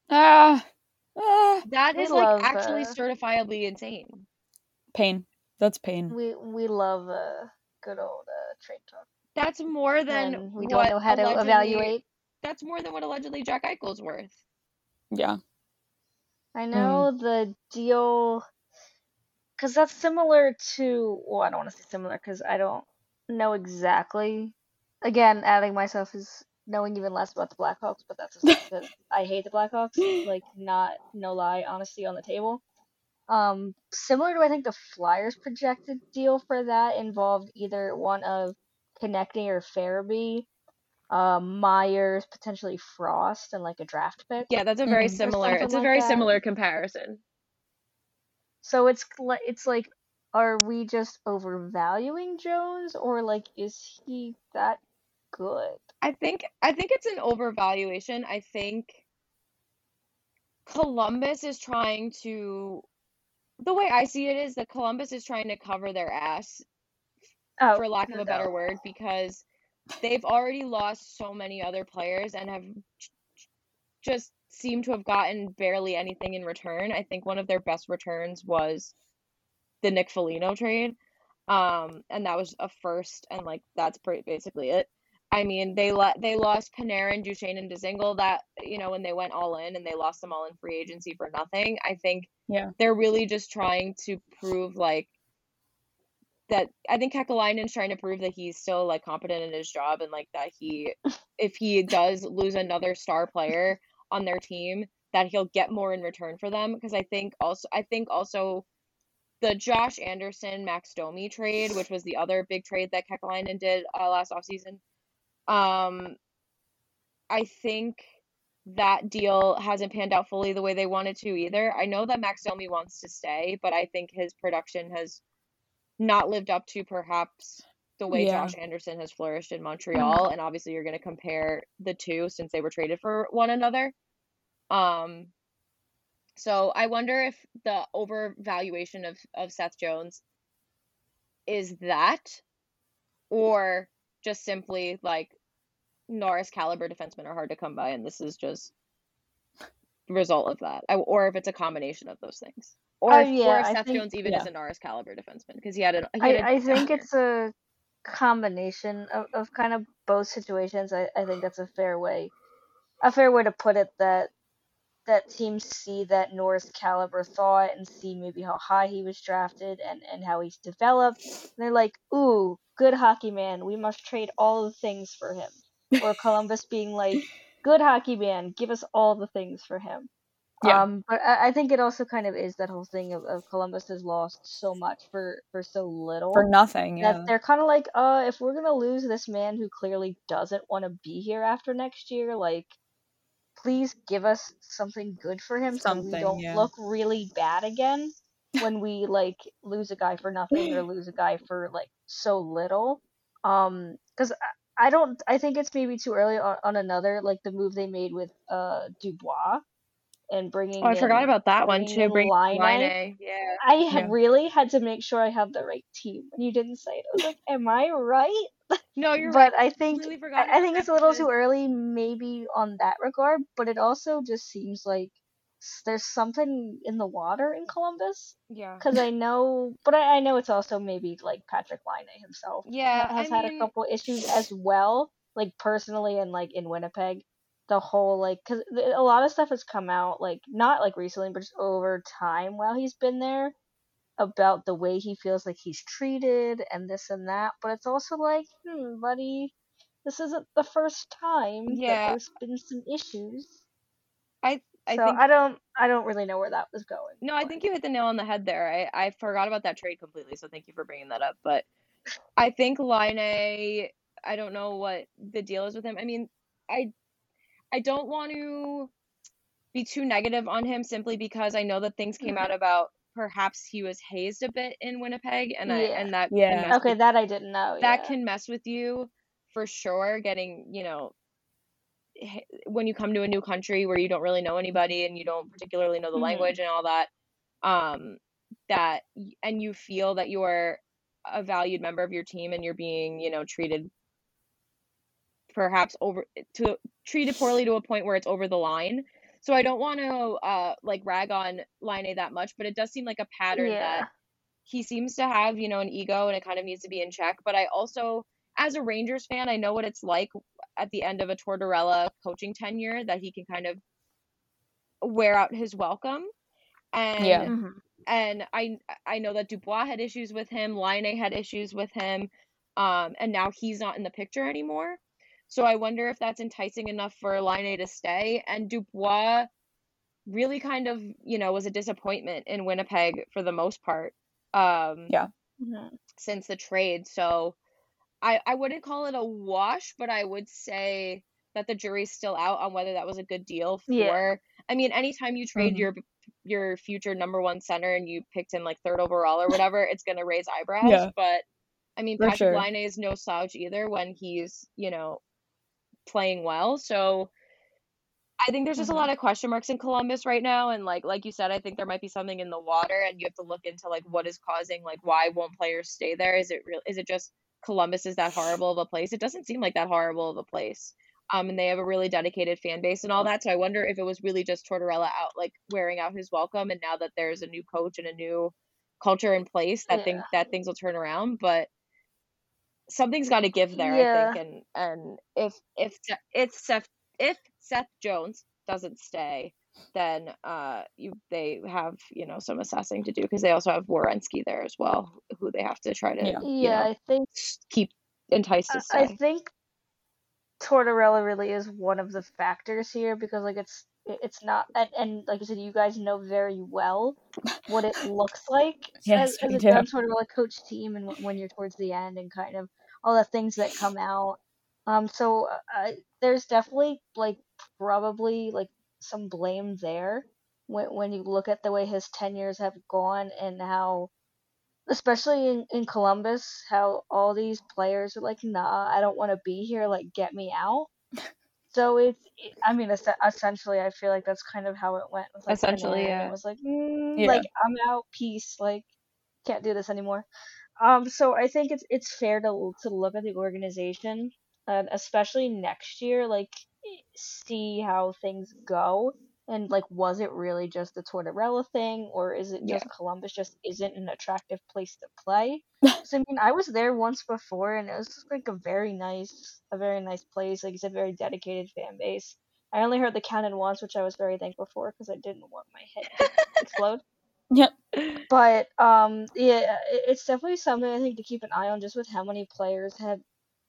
Ah, ah, That We like actually uh, certifiably insane. pain. That's pain. we we love uh, good old uh, trade talk. That's more than When we don't know how to evaluate. That's more than what allegedly Jack Eichel's worth. Yeah. I know the deal because that's similar to. Well, I don't want to say similar because I don't know exactly. Again, adding myself is knowing even less about the Blackhawks, but that's just because I hate the Blackhawks. Like, not no lie, honesty on the table. Um, similar to I think the Flyers projected deal for that involved either one of Konecny or Farabee, uh, Myers, potentially Frost, and like a draft pick. Yeah, that's a very Mhm. Similar. It's a something like very that. similar comparison. So it's cl- it's like, are we just overvaluing Jones, or like, is he that good? I think I think it's an overvaluation. I think Columbus is trying to the way I see it is that Columbus is trying to cover their ass Oh, for lack of a better doubt. word because they've already lost so many other players and have just seem to have gotten barely anything in return. I think one of their best returns was the Nick Foligno trade. Um, and that was a first, and like that's pretty basically it. I mean, they let they lost Panarin, Duchene, and Dzingel that you know when they went all in, and they lost them all in free agency for nothing. I think Yeah. they're really just trying to prove like that. I think Kekalainen's trying to prove that he's still like competent in his job, and like that he, if he does lose another star player on their team, that he'll get more in return for them. Because I think also, I think also the Josh Anderson Max Domi trade, which was the other big trade that Kekalainen did uh, last offseason. Um, I think that deal hasn't panned out fully the way they wanted to either. I know that Max Domi wants to stay, but I think his production has not lived up to perhaps the way Yeah. Josh Anderson has flourished in Montreal. And obviously, you're going to compare the two since they were traded for one another. Um, so I wonder if the overvaluation of of Seth Jones is that, or just simply like Norris caliber defensemen are hard to come by, and this is just result of that, I, or if it's a combination of those things, or Oh if, yeah, or if Seth think Jones even yeah. is a Norris caliber defenseman because he had a he I, had a I think it's a combination of, of kind of both situations. I, I think that's a fair way a fair way to put it that that teams see that Norris caliber thought and see maybe how high he was drafted and, and how he's developed. And they're like, ooh, good hockey man, we must trade all the things for him. Or Columbus being like, good hockey man, give us all the things for him. Yeah. Um, but I, I think it also kind of is that whole thing of, of Columbus has lost so much for, for so little For nothing, yeah. that they're kind of like, uh, if we're gonna lose this man who clearly doesn't want to be here after next year, like, please give us something good for him so we don't yeah. look really bad again when we like lose a guy for nothing or lose a guy for like so little. Um, because I, I don't, I think it's maybe too early on, on another like the move they made with uh Dubois and bringing. Oh, I forgot about that one too. Bring Laine. Laine. Yeah. I Yeah. really had to make sure I had the right team. And you didn't say it. I was like, am I right? No, you're right. but I think I, I think it's a little too early, maybe on that regard. But it also just seems like s- there's something in the water in Columbus. Yeah. Because I know, but I, I know it's also maybe like Patrik Laine himself Yeah, has I had mean- a couple issues as well, like personally and like in Winnipeg. The whole like, because a lot of stuff has come out like not like recently, but just over time while he's been there about the way he feels like he's treated and this and that. But it's also like, hmm, buddy, this isn't the first time Yeah. that there's been some issues. I I so think I don't, I don't really know where that was going. No, I think you hit the nail on the head there. I, I forgot about that trade completely, so thank you for bringing that up. But I think Laine I don't know what the deal is with him. I mean, I I don't want to be too negative on him simply because I know that things came out mm-hmm. about perhaps he was hazed a bit in Winnipeg, and I and that Yeah. Okay, with- that I didn't know. that yeah. can mess with you for sure. Getting you know h- when you come to a new country where you don't really know anybody and you don't particularly know the Mhm. language and all that um that and you feel that you're a valued member of your team and you're being you know treated perhaps over to treated poorly to a point where it's over the line so i don't want to uh like rag on Laine a that much but it does seem like a pattern Yeah. that he seems to have you know an ego and it kind of needs to be in check but i also as a rangers fan i know what it's like at the end of a tortorella coaching tenure that he can kind of wear out his welcome and Yeah. Mhm. and I I know that Dubois had issues with him, Laine had issues with him, um, and now he's not in the picture anymore. So I wonder if that's enticing enough for Laine to stay. And Dubois really kind of you know was a disappointment in Winnipeg for the most part. Um, Yeah. Mhm. since the trade. So I I wouldn't call it a wash, but I would say that the jury's still out on whether that was a good deal for Yeah. I mean, anytime you trade Mhm. your your future number one center and you picked him like third overall or whatever, it's gonna raise eyebrows. Yeah. But I mean For Patrick sure. Laine is no slouch either when he's, you know, playing well. So I think there's just a lot of question marks in Columbus right now, and like like you said, I think there might be something in the water, and you have to look into like what is causing like why won't players stay there? Is it real? Is it just Columbus is that horrible of a place? It doesn't seem like that horrible of a place, um, and they have a really dedicated fan base and all that. So I wonder if it was really just Tortorella out like wearing out his welcome, and now that there's a new coach and a new culture in place, that thing Yeah. that things will turn around, but. Something's got to give there, I think, and and if if if Seth if Seth Jones doesn't stay, then uh you they have you know some assessing to do because they also have Werenski there as well, who they have to try to Yeah. you Yeah, know, I think keep enticed to I, I think Tortorella really is one of the factors here because like it's it's not and, and like I said, you guys know very well what it looks like Yes, as, as we a do. done Tortorella coach team and when you're towards the end and kind of all the things that come out. Um, so uh, there's definitely like probably like some blame there when when you look at the way his tenures have gone and how especially in, in Columbus, how all these players are like, nah, I don't want to be here, like, get me out. So it's, I mean, essentially, I feel like that's kind of how it went. With, like, Essentially, yeah. It was like, mm, Yeah. like I'm out, peace, like can't do this anymore. Um, so I think it's it's fair to to look at the organization, and especially next year, like see how things go, and like was it really just the Tortorella thing, or is it just Columbus just isn't an attractive place to play? So I mean, I was there once before, and it was just, like a very nice, a very nice place. Like it's a very dedicated fan base. I only heard the cannon once, which I was very thankful for because I didn't want my head to explode. Yep. But um, yeah, it's definitely something I think to keep an eye on, just with how many players have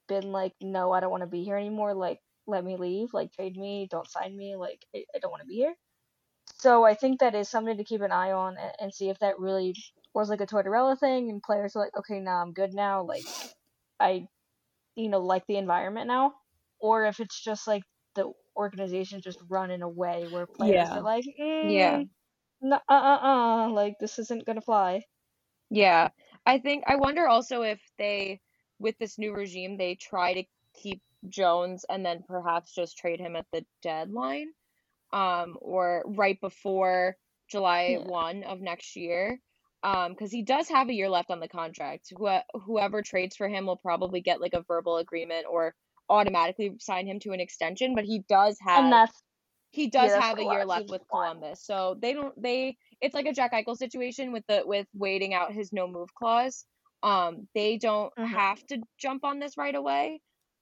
been like, no, I don't want to be here anymore. Like, let me leave. Like, trade me. Don't sign me. Like, I, I don't want to be here. So I think that is something to keep an eye on and, and see if that really was like a Tortorella thing, and players are like, okay, nah, I'm good now. Like, I, you know, like the environment now, or if it's just like the organization just run in a way where players Yeah. are like, mm, Yeah. uh, uh, uh, like this isn't gonna fly. Yeah. I think I wonder also if they with this new regime they try to keep Jones and then perhaps just trade him at the deadline um or right before July Yeah. 1 of next year. Um cuz he does have a year left on the contract. Who, whoever trades for him will probably get like a verbal agreement or automatically sign him to an extension, but he does have he does have a what a lot year left with. Columbus. So they don't they it's like a Jack Eichel situation with the with waiting out his no move clause. Um they don't Mhm. have to jump on this right away.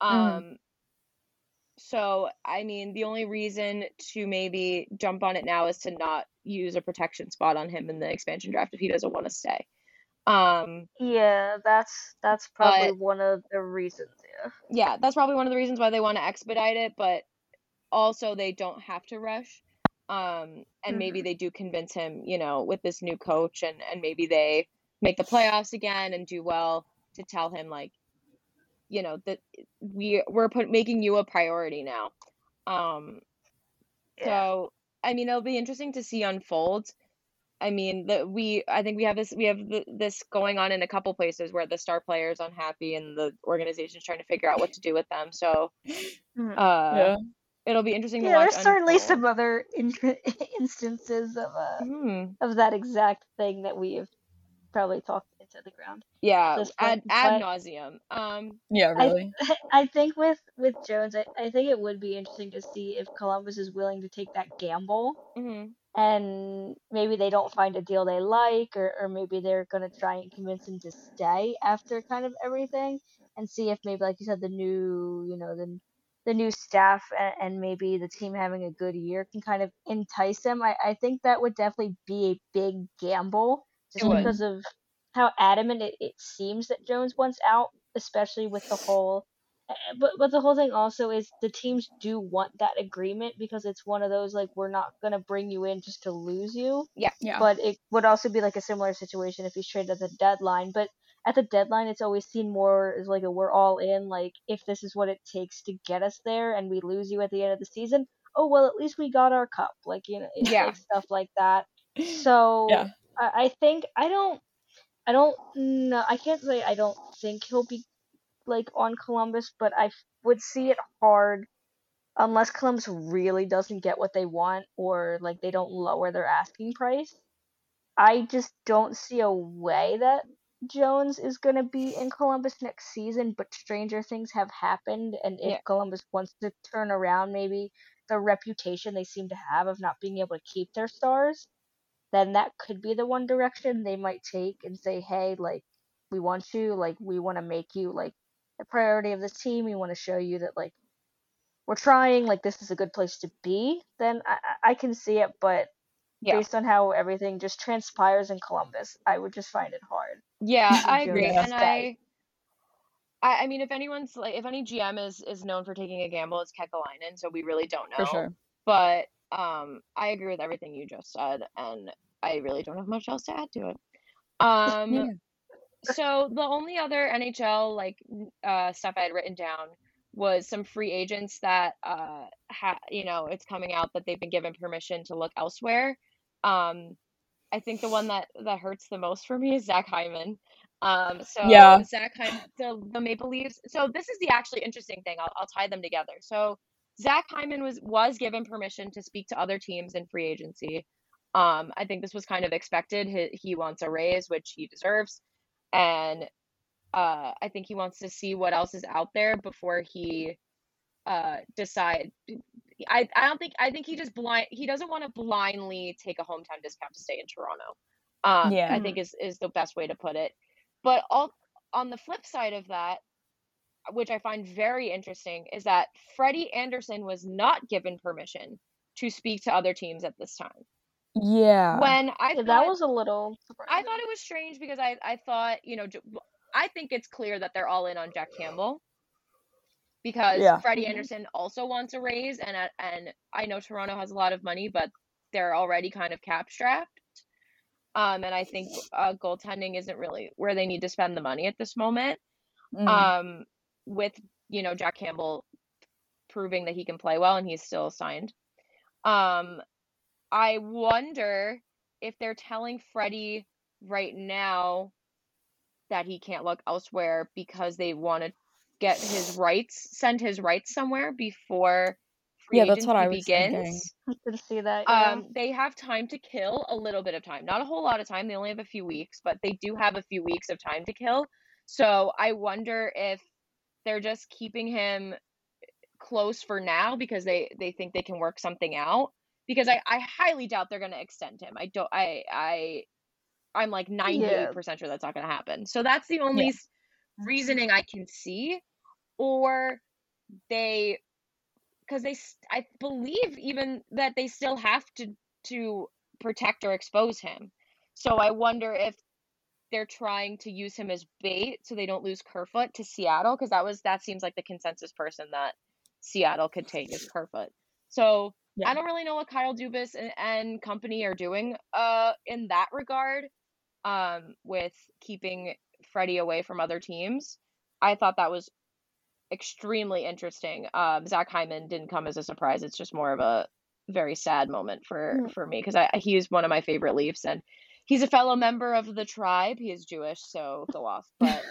Mhm. Um so I mean the only reason to maybe jump on it now is to not use a protection spot on him in the expansion draft if he doesn't want to stay. Um Yeah, that's that's probably but one of the reasons. Yeah. yeah, that's probably one of the reasons why they want to expedite it, but also they don't have to rush. Um, and maybe Mhm. they do convince him, you know, with this new coach and and maybe they make the playoffs again and do well to tell him like, you know, that we we're put making you a priority now. Um, Yeah. so I mean, it'll be interesting to see unfold. I mean, the we I think we have this we have the, this going on in a couple places where the star player is unhappy and the organization is trying to figure out what to do with them. So, Mhm. uh, Yeah. it'll be interesting to Yeah, watch there's certainly some other in- instances of uh Hmm. of that exact thing that we have probably talked into the ground Yeah, this ad ad nauseum. Um, Yeah, really. I think with with Jones, I, I think it would be interesting to see if Columbus is willing to take that gamble mhm. and maybe they don't find a deal they like or, or maybe they're going to try and convince him to stay after kind of everything and see if maybe like you said the new you know the the new staff and, and maybe the team having a good year can kind of entice him I, I think that would definitely be a big gamble just because of how adamant it, it seems that jones wants out especially with the whole uh, but but the whole thing also is the teams do want that agreement because it's one of those like we're not gonna bring you in just to lose you. Yeah. Yeah. But it would also be like a similar situation if he's traded at the deadline. But at the deadline, it's always seen more as like a we're all in. Like if this is what it takes to get us there, and we lose you at the end of the season, oh well, at least we got our cup. Like you know, Yeah. like stuff like that. So Yeah. I, I think I don't. I don't know. I can't say I don't think he'll be like on Columbus, but I f- would see it hard unless Columbus really doesn't get what they want or like they don't lower their asking price. I just don't see a way that Jones is going to be in Columbus next season, but stranger things have happened and if Yeah. Columbus wants to turn around maybe the reputation they seem to have of not being able to keep their stars, then that could be the one direction they might take and say, "Hey, like we want you, like we want to make you like a priority of the team. We want to show you that like we're trying, like this is a good place to be." Then I I I can see it, but Yeah. based on how everything just transpires in Columbus, I would just find it hard. Yeah, I agree. And stay. I I I mean if anyone's like if any GM is is known for taking a gamble, it's Kekalainen, so we really don't know. For sure. But um I agree with everything you just said and I really don't have much else to add to it. Um Yeah. so the only other NHL like uh stuff I had written down was some free agents that uh ha you know, it's coming out that they've been given permission to look elsewhere. Um I think the one that that hurts the most for me is Zach Hyman. Um, so Yeah. Zach Hyman, so the Maple Leafs. So this is the actually interesting thing. I'll I'll tie them together. So Zach Hyman was was given permission to speak to other teams in free agency. Um, I think this was kind of expected. He, he wants a raise, which he deserves, and uh, I think he wants to see what else is out there before he uh, decide. I I don't think I think he just blind he doesn't want to blindly take a hometown discount to stay in Toronto. Um, Yeah. I think is is the best way to put it. But all on the flip side of that, which I find very interesting, is that Freddie Andersen was not given permission to speak to other teams at this time. Yeah. When I Yeah, thought, that was a little. I thought it was strange because I I thought you know I think it's clear that they're all in on Jack Campbell because Yeah. Freddie Mhm. Andersen also wants a raise and uh, and I know Toronto has a lot of money but they're already kind of cap strapped. Um, and I think uh, goaltending isn't really where they need to spend the money at this moment. Mhm. Um, with you know Jack Campbell proving that he can play well and he's still signed. Um, I wonder if they're telling Freddie right now that he can't look elsewhere because they want to get his rights, send his rights somewhere before free Yeah, that's what I agency was thinking. begins. I did see that. Yeah. Um, they have time to kill a little bit of time. Not a whole lot of time. They only have a few weeks, but they do have a few weeks of time to kill. So I wonder if they're just keeping him close for now because they they think they can work something out. Because I, I highly doubt they're gonna extend him. I don't I I I'm like 98% sure that's not gonna happen. So that's the only Yeah. reasoning I can see. Or they because they I believe even that they still have to to protect or expose him. So I wonder if they're trying to use him as bait so they don't lose Kerfoot to Seattle because that was that seems like the consensus person that Seattle could take is Kerfoot. So Yeah. I don't really know what Kyle Dubas and, and company are doing uh in that regard um with keeping Freddie away from other teams. I thought that was extremely interesting. Um, Zach Hyman didn't come as a surprise. It's just more of a very sad moment for Mm. for me because I he's one of my favorite Leafs and he's a fellow member of the tribe. He is Jewish, so go off. But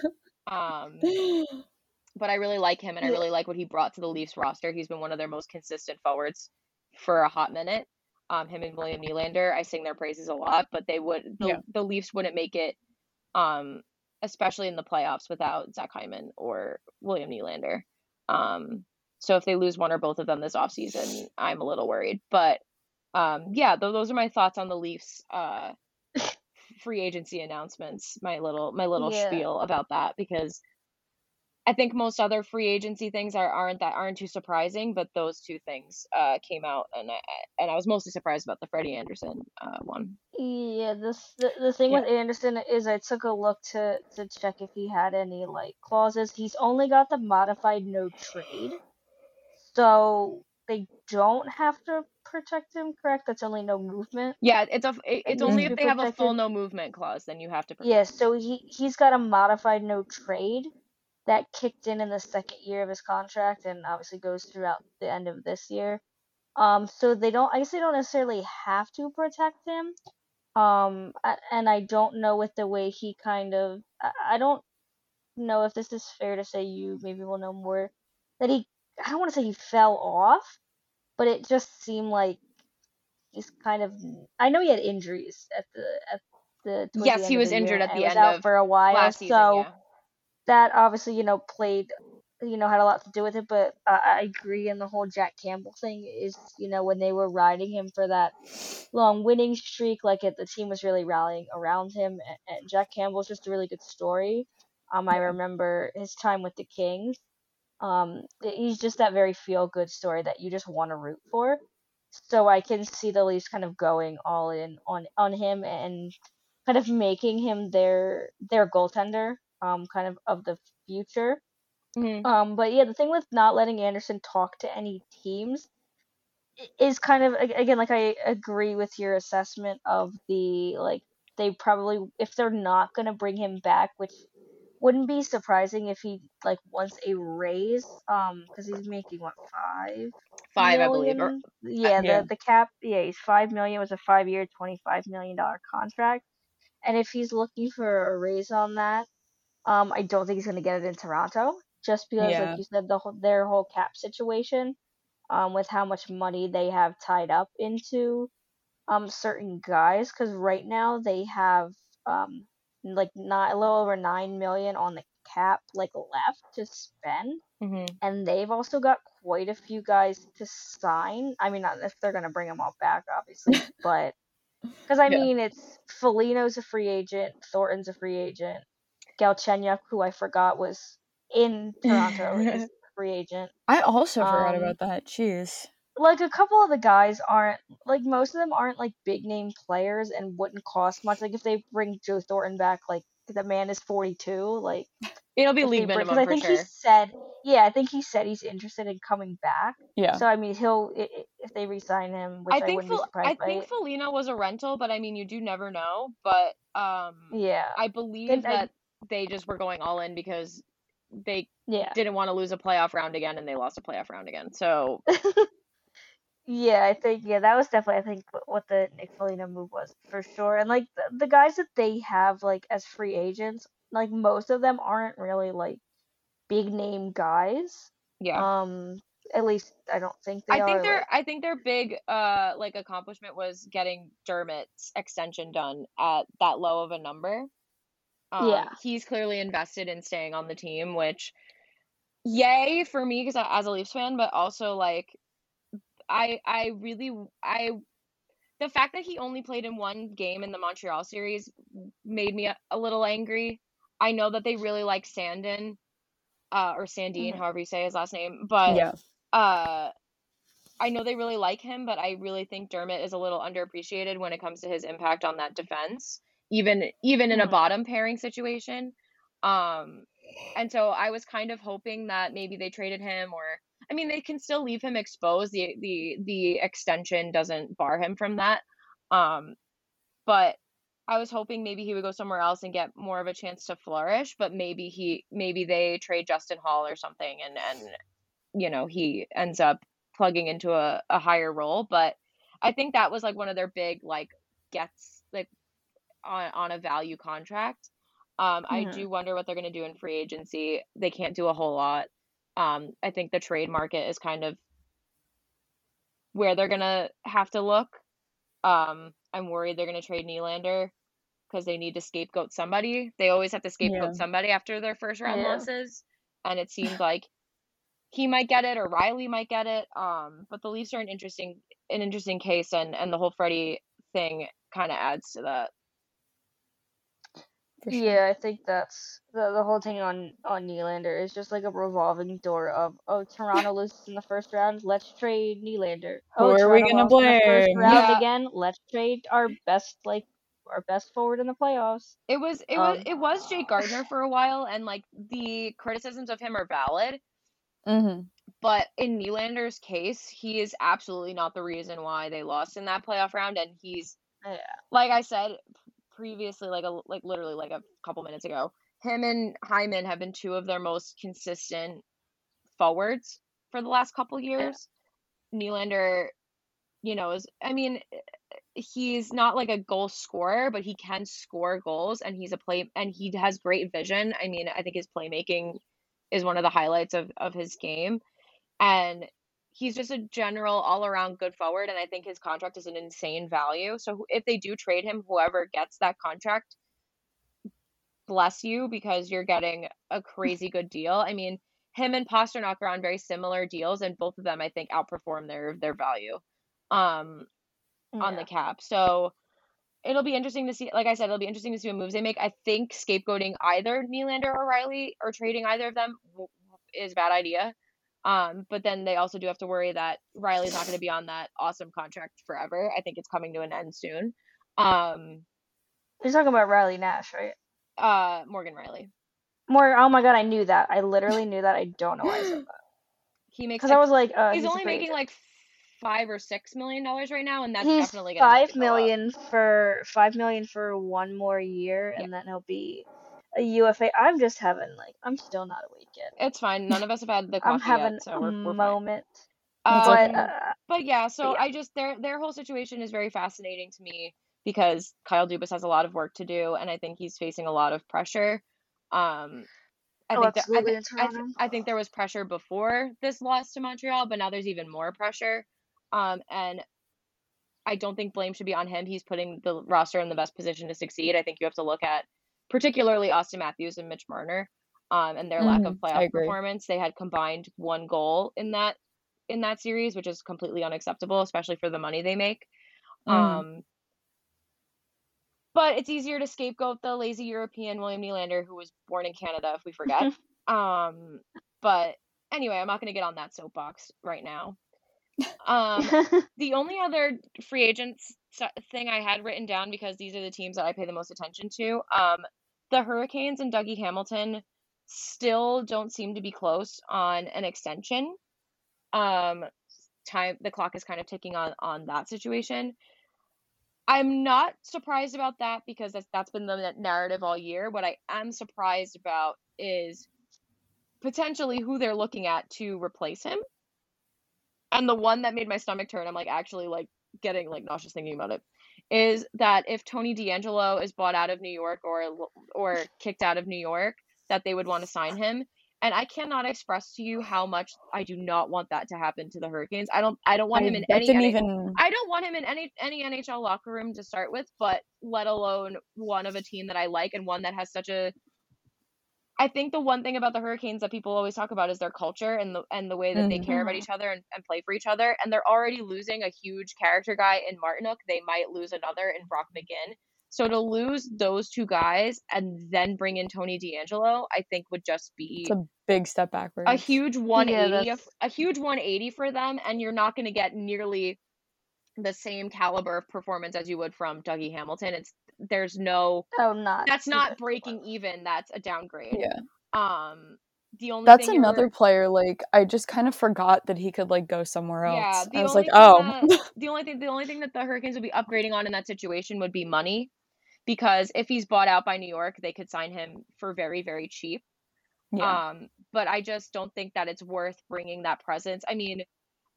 um, but I really like him and I really like what he brought to the Leafs roster. He's been one of their most consistent forwards for a hot minute. Um, him and William Nylander, I sing their praises a lot, but they would the, Yeah. the Leafs wouldn't make it, um, especially in the playoffs without Zach Hyman or William Nylander. Um, so if they lose one or both of them this offseason, I'm a little worried. But um, yeah, th- those are my thoughts on the Leafs uh, free agency announcements. My little my little Yeah. spiel about that because I think most other free agency things are aren't that aren't too surprising, but those two things uh, came out, and I and I was mostly surprised about the Freddie Andersen uh, one. Yeah, this the, the thing Yeah. with Andersen is I took a look to to check if he had any like clauses. He's only got the modified no trade, so they don't have to protect him. Correct? That's only no movement. Yeah, it's a it- It it's only if they have a full no movement clause, then you have to. protect Yeah, so he he's got a modified no trade that kicked in in the second year of his contract and obviously goes throughout the end of this year. Um, so they don't. I guess they don't necessarily have to protect him. Um, and I don't know with the way he kind of. I, don't know if this is fair to say. You maybe will know more. That he. I don't want to say he fell off, but it just seemed like he's kind of. I know he had injuries at the at the. Yes, the he was the year injured at the was end out of for a while. last season. so yeah. That obviously you know played you know had a lot to do with it but uh, i agree in the whole jack campbell thing is you know when they were riding him for that long winning streak like it the team was really rallying around him and, and jack campbell's just a really good story. Um i remember his time with the kings. Um he's just that very feel good story that you just want to root for. So i can see the leafs kind of going all in on on him and kind of making him their their goaltender um kind of of the future Mhm. um but yeah the thing with not letting andersen talk to any teams is kind of again like i agree with your assessment of the like they probably if they're not going to bring him back which wouldn't be surprising if he like wants a raise um because he's making what five Five, I believe. Yeah, Yeah. the the cap yeah he's five million was a five year 25 million dollar contract and if he's looking for a raise on that um i don't think he's going to get it in toronto just because Yeah. like you said the whole their whole cap situation um, with how much money they have tied up into um certain guys. Because right now they have um like not a little over nine million on the cap like left to spend, hmm and they've also got quite a few guys to sign. I mean, not if they're gonna bring them all back, obviously, but because I Yeah. mean, it's Foligno's a free agent, Thornton's a free agent, Galchenyuk, who I forgot was in Toronto, is a free agent. I also forgot Um, about that. Jeez. Like a couple of the guys aren't like most of them aren't like big name players and wouldn't cost much. Like if they bring Joe Thornton back, like the man is forty two, like It'll be if they league minimum because I think sure. he said yeah, I think he said he's interested in coming back. Yeah. So I mean, he'll i- i- if they re-sign him, which I I, think wouldn't be surprised I by. think Foligno was a rental, but I mean you do never know. But um, yeah, I believe I- that they just were going all in because they yeah. didn't want to lose a playoff round again, and they lost a playoff round again. So Yeah, I think yeah, that was definitely I think what the Nick Foligno move was for sure. And like the, the guys that they have like as free agents, like most of them aren't really like big name guys. yeah. Um, at least I don't think they I think their like- I think their big uh like accomplishment was getting Dermott's extension done at that low of a number. Um, Yeah. he's clearly invested in staying on the team, which yay for me because as a Leafs fan, but also like I I really I the fact that he only played in one game in the Montreal series made me a, a little angry. I know that they really like Sandin, uh, or Sandine, Mhm. however you say his last name, but yeah. uh I know they really like him, but I really think Dermott is a little underappreciated when it comes to his impact on that defense, even even in a Mhm. bottom pairing situation. Um and so I was kind of hoping that maybe they traded him or I mean they can still leave him exposed. The the the extension doesn't bar him from that. Um but I was hoping maybe he would go somewhere else and get more of a chance to flourish, but maybe he maybe they trade Justin Holl or something and and you know, he ends up plugging into a, a higher role. But I think that was like one of their big like gets on on a value contract. Um, I Mhm. do wonder what they're gonna do in free agency. They can't do a whole lot. Um, I think the trade market is kind of where they're gonna have to look. Um, I'm worried they're gonna trade Nylander because they need to scapegoat somebody. They always have to scapegoat Yeah. somebody after their first round Yeah. losses, and it seems like he might get it or Rielly might get it. Um, but the Leafs are an interesting an interesting case, and and the whole Freddie thing kind of adds to that. Sure. Yeah, I think that's the the whole thing on on Nylander is just like a revolving door of oh Toronto loses in the first round, let's trade Nylander. Who Oh, are we gonna lost in the first blame? round Yeah. again, let's trade our best like our best forward in the playoffs. It was it was Um, it was Jake Gardner for a while, and like the criticisms of him are valid. Mm-hmm. But in Nylander's case, he is absolutely not the reason why they lost in that playoff round, and he's Yeah. like I said previously, like a like literally like a couple minutes ago, him and Hyman have been two of their most consistent forwards for the last couple years. Nylander, you know, is I mean, he's not like a goal scorer, but he can score goals, and he's a play and he has great vision. I mean, I think his playmaking is one of the highlights of of his game, and he's just a general all around good forward. And I think his contract is an insane value. So if they do trade him, whoever gets that contract, bless you because you're getting a crazy good deal. I mean, him and Pastrnak are on very similar deals, and both of them I think outperform their their value. Um, on the cap. So it'll be interesting to see. Like I said, it'll be interesting to see what moves they make. I think scapegoating either Nylander or Rielly or trading either of them is a bad idea. Um, but then they also do have to worry that Rielly's not going to be on that awesome contract forever. I think it's coming to an end soon. Um, You're talking about Riley Nash, right? uh, Morgan Rielly. More. Oh my god, I knew that. I literally knew that. I don't know why I said that. He makes Because I was like, uh, he's he's, only making agent. like five or six million dollars right now, and that's he's definitely going to five million for five million for one more year, Yeah. and then he'll be a UFA. I'm just having like I'm still not awake yet. It's fine. None of us have had the I'm coffee having yet, so we're, we're moment. That's but uh, but yeah, so yeah. I just their their whole situation is very fascinating to me because Kyle Dubas has a lot of work to do, and I think he's facing a lot of pressure. Um, I Oh, think that I, th- I, th- I think there was pressure before this loss to Montreal, but now there's even more pressure. Um, and I don't think blame should be on him. He's putting the roster in the best position to succeed. I think you have to look at particularly Auston Matthews and Mitch Marner, um, and their lack of Mhm, playoff performance. They had combined one goal in that in that series, which is completely unacceptable, especially for the money they make. Mhm. Um, but it's easier to scapegoat the lazy European William Nylander, who was born in Canada, if we forget. um, but anyway, I'm not going to get on that soapbox right now. Um, the only other free agents thing I had written down because these are the teams that I pay the most attention to. Um, the Hurricanes and Dougie Hamilton still don't seem to be close on an extension. Um, time the clock is kind of ticking on on that situation. I'm not surprised about that because that's that's been the narrative all year. What I am surprised about is potentially who they're looking at to replace him. And the one that made my stomach turn, I'm like actually like getting like nauseous thinking about it, is that if Tony DeAngelo is bought out of New York or or kicked out of New York, that they would want to sign him. And I cannot express to you how much I do not want that to happen to the Hurricanes. I don't I don't want I, him in any NH even. I don't want him in any any NHL locker room to start with, but let alone one of a team that I like and one that has such a I think the one thing about the Hurricanes that people always talk about is their culture and the and the way that they Mhm. care about Mhm. each other and, and play for each other. And they're already losing a huge character guy in Martinook. They might lose another in Brock McGinn. So to lose those two guys and then bring in Tony DeAngelo, I think would just be It's a big step backwards. a huge 180 that's- of- a huge 180 for them and you're not going to get nearly the same caliber of performance as you would from Dougie Hamilton. It's there's no oh, not. that's not breaking close. even, that's a downgrade. Yeah. Um the only That's thing you're- another player. Like I just kind of forgot that he could like go somewhere else. Yeah, I was like, oh, that- the only thing the only thing that the Hurricanes would be upgrading on in that situation would be money because if he's bought out by New York, they could sign him for very very cheap. yeah. Um, but I just don't think that it's worth bringing that presence. I mean,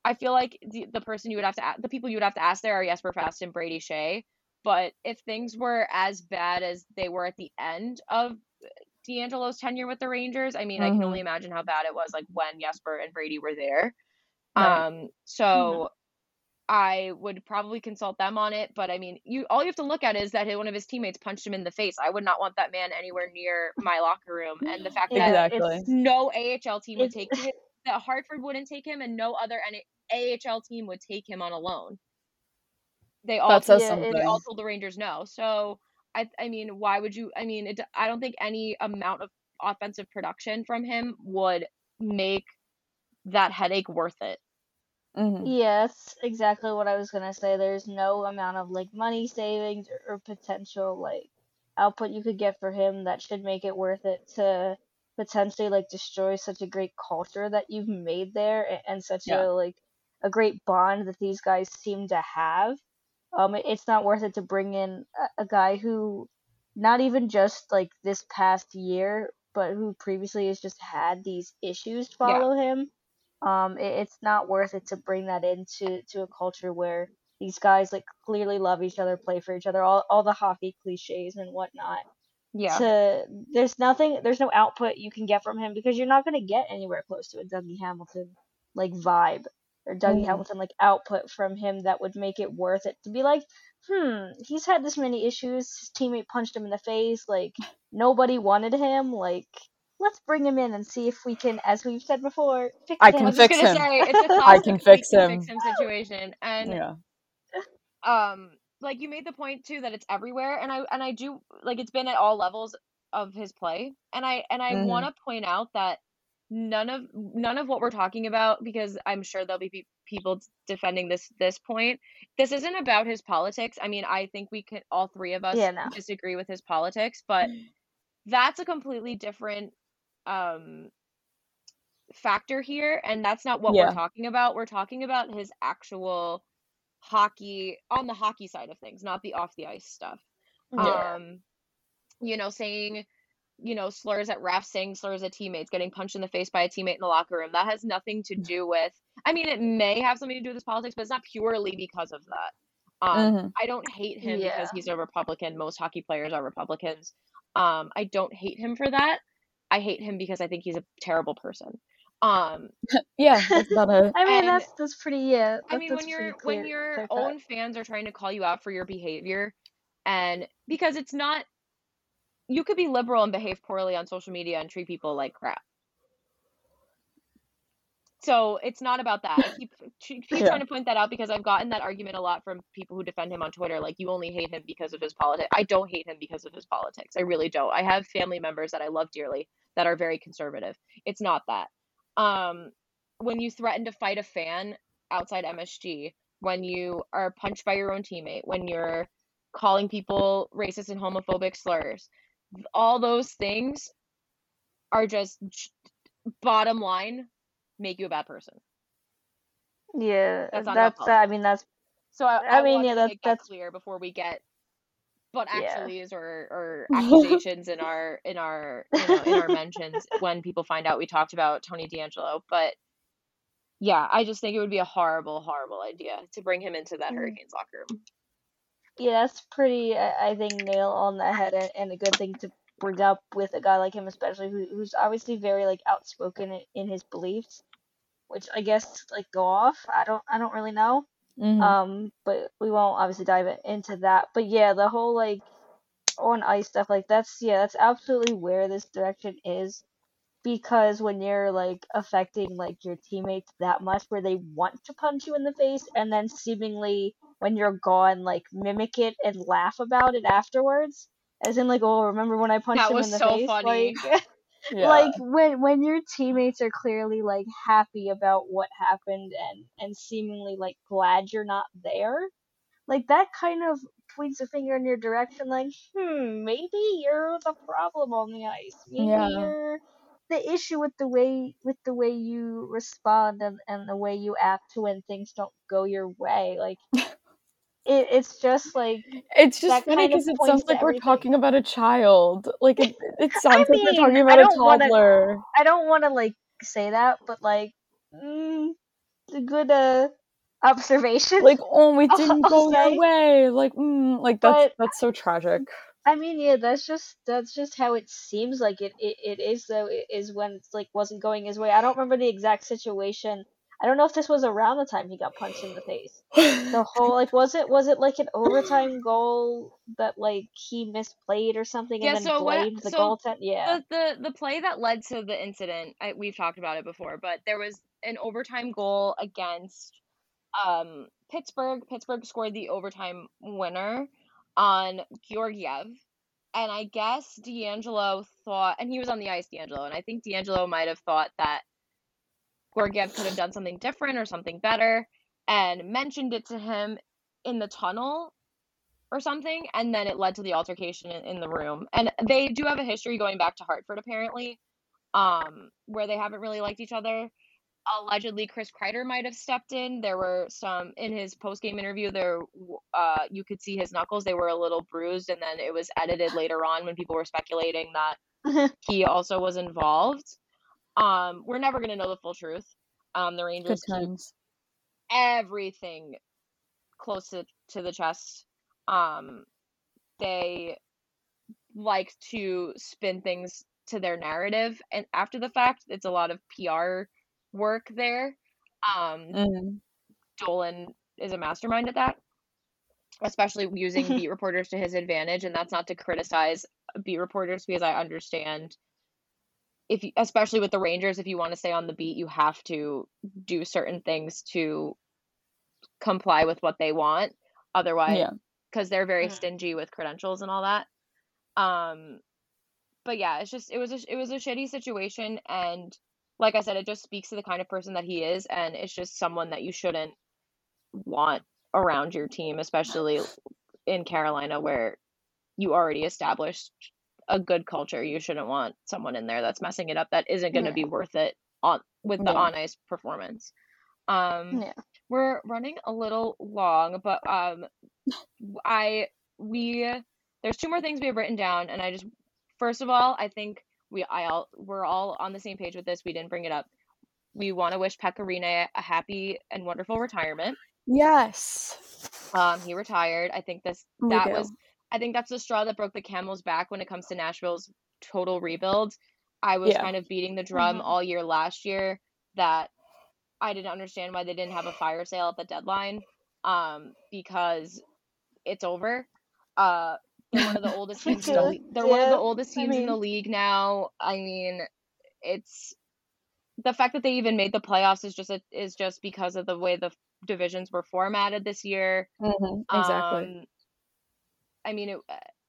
I feel like the, the person you would have to the people you would have to ask there are Jesper Fast and Brady Skjei. But if things were as bad as they were at the end of DeAngelo's tenure with the Rangers, I mean, I can Mhm. only imagine how bad it was like when Jesper and Brady were there. Right. Um, so I would probably consult them on it. But I mean, you all you have to look at is that one of his teammates punched him in the face. I would not want that man anywhere near my locker room. And the fact Yeah, that exactly. no AHL team would take him, that Hartford wouldn't take him, and no other N- AHL team would take him on a loan. They all That says Yeah, something. they all told the Rangers no. So I I mean, why would you? I mean, it, I don't think any amount of offensive production from him would make that headache worth it. Mhm. Yes, exactly what I was gonna say. There's no amount of like money savings or, potential like output you could get for him that should make it worth it to potentially like destroy such a great culture that you've made there and, and such Yeah. a like a great bond that these guys seem to have. Um, it, it's not worth it to bring in a, a guy who not even just like this past year, but who previously has just had these issues Yeah. follow him um it, it's not worth it to bring that into to a culture where these guys like clearly love each other play for each other all, all the hockey cliches and whatnot Yeah. to there's nothing there's no output you can get from him because you're not going to get anywhere close to a dougie hamilton like vibe or dougie Mhm. hamilton like output from him that would make it worth it to be like hmm he's had this many issues his teammate punched him in the face like nobody wanted him like let's bring him in and see if we can as we've said before fix I him. I can was just fix gonna him. say it's a I classic can we fix can him. fix him situation. And Yeah. um like you made the point too that it's everywhere and I and I do like it's been at all levels of his play. And I and I Mhm. want to point out that none of none of what we're talking about because I'm sure there'll be pe- people defending this this point. This isn't about his politics. I mean, I think we could all three of us Yeah, no. disagree with his politics, but that's a completely different um factor here and that's not what Yeah. we're talking about. We're talking about his actual hockey on the hockey side of things, not the off the ice stuff. Yeah. Um you know, saying you know, slurs at refs, saying slurs at teammates, getting punched in the face by a teammate in the locker room. That has nothing to do with I mean, it may have something to do with his politics, but it's not purely because of that. Um, Mhm. I don't hate him Yeah. because he's a Republican. Most hockey players are Republicans. Um, I don't hate him for that. I hate him because I think he's a terrible person. Um, yeah, that's about it. I mean, And- that's that's pretty. Yeah. I mean, when pretty your clear, when your clear cut. own fans are trying to call you out for your behavior, and because it's not, you could be liberal and behave poorly on social media and treat people like crap. So it's not about that. I keep keep Yeah. trying to point that out because I've gotten that argument a lot from people who defend him on Twitter. Like you only hate him because of his politics. I don't hate him because of his politics. I really don't. I have family members that I love dearly that are very conservative. It's not that. Um, when you threaten to fight a fan outside MSG, when you are punched by your own teammate, when you're calling people racist and homophobic slurs, all those things are just bottom line make you a bad person. Yeah, That's that's. I mean, that's So I, I mean, yeah, that- that's- clear before we get but Yeah. actuallys or, or accusations in our in our you know, in our mentions when people find out we talked about Tony DeAngelo. But yeah, I just think it would be a horrible, horrible idea to bring him into that Mm. Hurricanes locker room. yeah, that's pretty. I, I think nail on the head and, and a good thing to bring up with a guy like him, especially who who's obviously very like outspoken in, in his beliefs, which I guess like go off. I don't. I don't really know. Mhm. Um, but we won't obviously dive into that. But yeah, the whole like on ice stuff, like that's yeah, that's absolutely where this direction is. Because when you're like affecting like your teammates that much where they want to punch you in the face and then seemingly when you're gone like mimic it and laugh about it afterwards. As in like, oh remember when I punched That him was in the so face? funny. Like yeah. like when when your teammates are clearly like happy about what happened and and seemingly like glad you're not there like that kind of points a finger in your direction like hmm maybe you're the problem on the ice maybe Yeah. you're the issue with the way with the way you respond and, and the way you act when things don't go your way like it, it's just like It's just that funny because it sounds like we're everything. talking about a child. Like it, it sounds like we're talking about a don't wanna- toddler. I don't want to like say that, but like, mm, a good uh observation. Like, oh, it I'll- didn't I'll go say. your way. Like, mm, like that's But- that's so tragic. I mean, yeah, that's just that's just how it seems like it it, it is though. It is when it's like wasn't going his way. I don't remember the exact situation. I don't know if this was around the time he got punched in the face. The whole like was it was it like an overtime goal that like he misplayed or something Yeah, and then so what- the so goaltender? Yeah. The, the the play that led to the incident, I, we've talked about it before, but there was an overtime goal against um, Pittsburgh. Pittsburgh scored the overtime winner on Georgiev. And I guess DeAngelo thought, and he was on the ice, DeAngelo, and I think DeAngelo might have thought that Georgiev could have done something different or something better and mentioned it to him in the tunnel or something, and then it led to the altercation in, in the room. And they do have a history going back to Hartford, apparently, um, where they haven't really liked each other. Allegedly, Chris Kreider might have stepped in. There were some in his post game interview. There, uh, you could see his knuckles; they were a little bruised, and then it was edited later on when people were speculating that he also was involved. Um, we're never gonna know the full truth. Um, the Rangers keep everything close to, to the chest. Um, they like to spin things to their narrative, and after the fact, it's a lot of PR work there. Um, Mm. Dolan is a mastermind at that, especially using beat reporters to his advantage. And that's not to criticize beat reporters because I understand if you, especially with the Rangers, if you want to stay on the beat, you have to do certain things to comply with what they want. Otherwise, Yeah. because they're very Mhm. stingy with credentials and all that. Um, but yeah, it's just it was a it was a shitty situation, and like I said, it just speaks to the kind of person that he is, and it's just someone that you shouldn't want around your team, especially in Carolina where you already established a good culture. You shouldn't want someone in there that's messing it up that isn't going to Yeah. be worth it on with the Yeah. on ice performance. Um, Yeah. we're running a little long, but um, I we there's two more things we have written down, and I just first of all, I think we I all we're all on the same page with this. We didn't bring it up. We want to wish Pekka Rinne a happy and wonderful retirement. Yes. Um, he retired. I think this that was I think that's the straw that broke the camel's back when it comes to Nashville's total rebuild. I was Yeah. kind of beating the drum Mhm. all year last year that I didn't understand why they didn't have a fire sale at the deadline. Um, because it's over. Uh, they're one of the oldest teams in the league. They're one of the Yeah, oldest I teams in the league now. I mean, it's the fact that they even made the playoffs is just a, is just because of the way the divisions were formatted this year. Mhm, Exactly. Um, I mean, it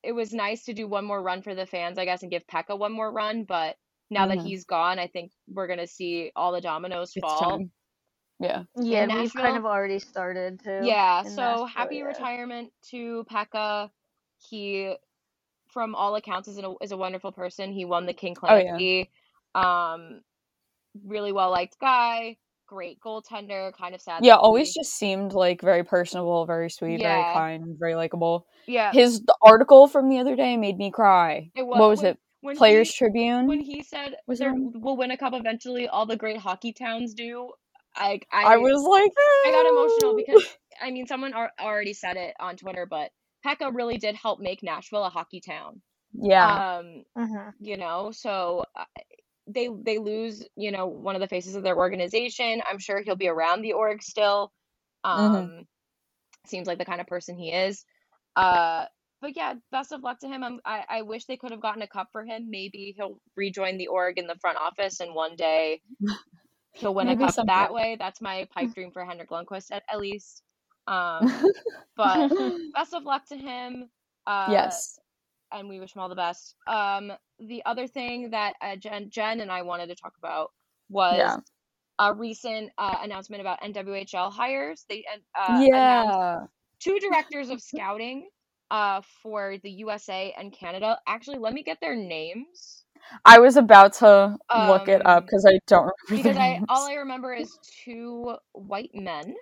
it was nice to do one more run for the fans, I guess, and give Pekka one more run. But now that Mhm. he's gone, I think we're gonna see all the dominoes It's fall. time. Yeah. Yeah, in we've kind of already started to. Yeah, so Nashville, happy yeah. retirement to Pekka. He, from all accounts, is a is a wonderful person. He won the King Clancy. Oh, yeah. Um, really well liked guy. Great goaltender. Kind of sad. Yeah, always he- just seemed like very personable, very sweet, very kind, very likable. yeah. His article from the other day made me cry. It What was when- it? when Players he- Tribune. when he said Was there, we'll win a cup eventually, all the great hockey towns do. I I, I was like, I got emotional because I mean someone ar- already said it on Twitter, but Pekka really did help make Nashville a hockey town. yeah, Um, Mhm. you know, so they they lose, you know, one of the faces of their organization. I'm sure he'll be around the org still. Um, Mhm. seems like the kind of person he is. Uh, but yeah, best of luck to him. I'm, I I wish they could have gotten a cup for him. Maybe he'll rejoin the org in the front office, and one day he'll win Maybe a cup someday. that way. That's my pipe dream for Henrik Lundqvist at, at least. Um, but best of luck to him. Uh, yes, and we wish him all the best. Um, the other thing that uh, Jen, Jen and I wanted to talk about was Yeah. a recent uh, announcement about NWHL hires. They uh, yeah. two directors of scouting uh, for the USA and Canada. Actually, let me get their names I was about to look it up Um, because I don't remember because I all I remember is two white men.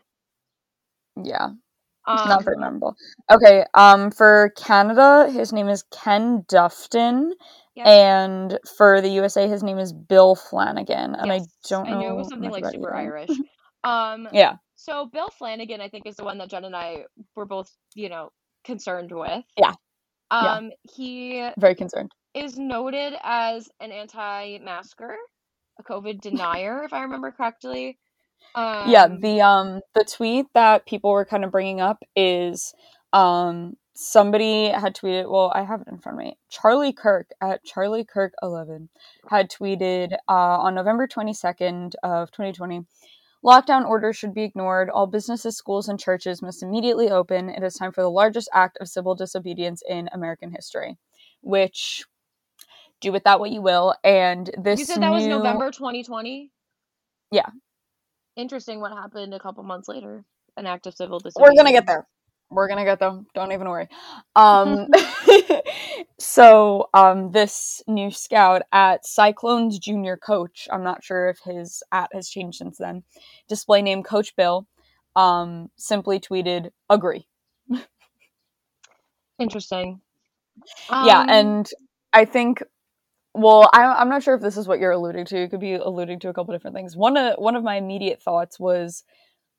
yeah, Um, not very memorable. Okay, um, for Canada, his name is Ken Dufton, and for the USA, his name is Bill Flanagan, and I don't know. I knew it was something like super. Irish. Um, Yeah, So Bill Flanagan, I think, is the one that Jen and I were both, you know, concerned with. Yeah. Yeah. Um, he very concerned. is noted as an anti-masker, a COVID denier, if I remember correctly. Um, yeah the um the tweet that people were kind of bringing up is um somebody had tweeted well i have it in front of me charlie kirk at charlie kirk 11 had tweeted uh, on november 22nd of 2020 lockdown orders should be ignored all businesses schools and churches must immediately open it is time for the largest act of civil disobedience in american history which do with that what you will and this you said that was November 2020. Yeah. Interesting. What happened a couple months later? An act of civil disobedience. We're gonna get there. We're gonna get them. Don't even worry. Um, so um, this new scout at Cyclones junior coach. I'm not sure if his at has changed since then. Display name Coach Bill. Um, simply tweeted agree. Interesting. yeah, Um, and I think. Well, I, I'm not sure if this is what you're alluding to. You could be alluding to a couple different things. One of one of my immediate thoughts was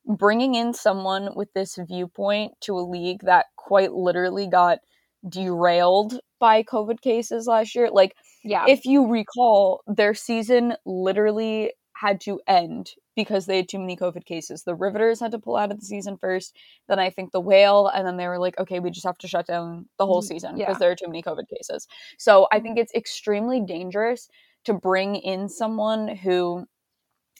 bringing in someone with this viewpoint to a league that quite literally got derailed by COVID cases last year. Like, yeah. if you recall, their season literally had to end because they had too many COVID cases. The Riveters had to pull out of the season first, then I think the Whale, and then they were like, okay, we just have to shut down the whole Mm, season yeah. because there are too many COVID cases. So I think it's extremely dangerous to bring in someone who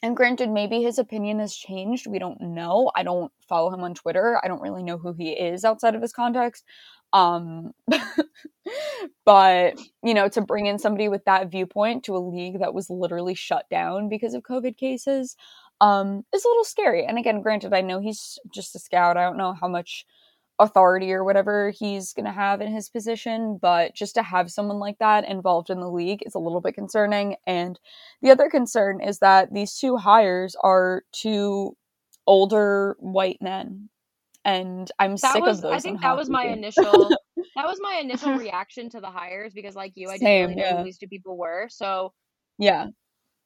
and granted, maybe his opinion has changed. We don't know. I don't follow him on Twitter. I don't really know who he is outside of his context. Um, but, you know, to bring in somebody with that viewpoint to a league that was literally shut down because of COVID cases um, is a little scary. And again, granted, I know he's just a scout. I don't know how much authority or whatever he's going to have in his position, but just to have someone like that involved in the league is a little bit concerning. And the other concern is that these two hires are two older white men. And I'm that sick was of those. I think that was my initial that was my initial reaction to the hires because like you I didn't Same, really know yeah. who these two people were. So Yeah.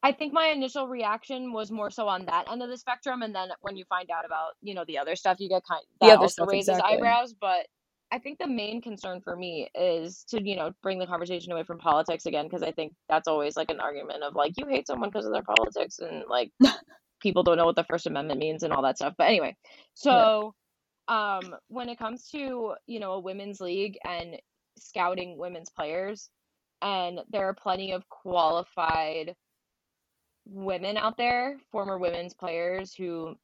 I think my initial reaction was more so on that end of the spectrum and then when you find out about, you know, the other stuff you get kind The other stuff, raises exactly. eyebrows, but I think the main concern for me is to, you know, bring the conversation away from politics again, because I think that's always like an argument of like, you hate someone because of their politics, and like people don't know what the First Amendment means and all that stuff. But anyway, so yeah. um, when it comes to, you know, a women's league and scouting women's players, and there are plenty of qualified women out there, former women's players who,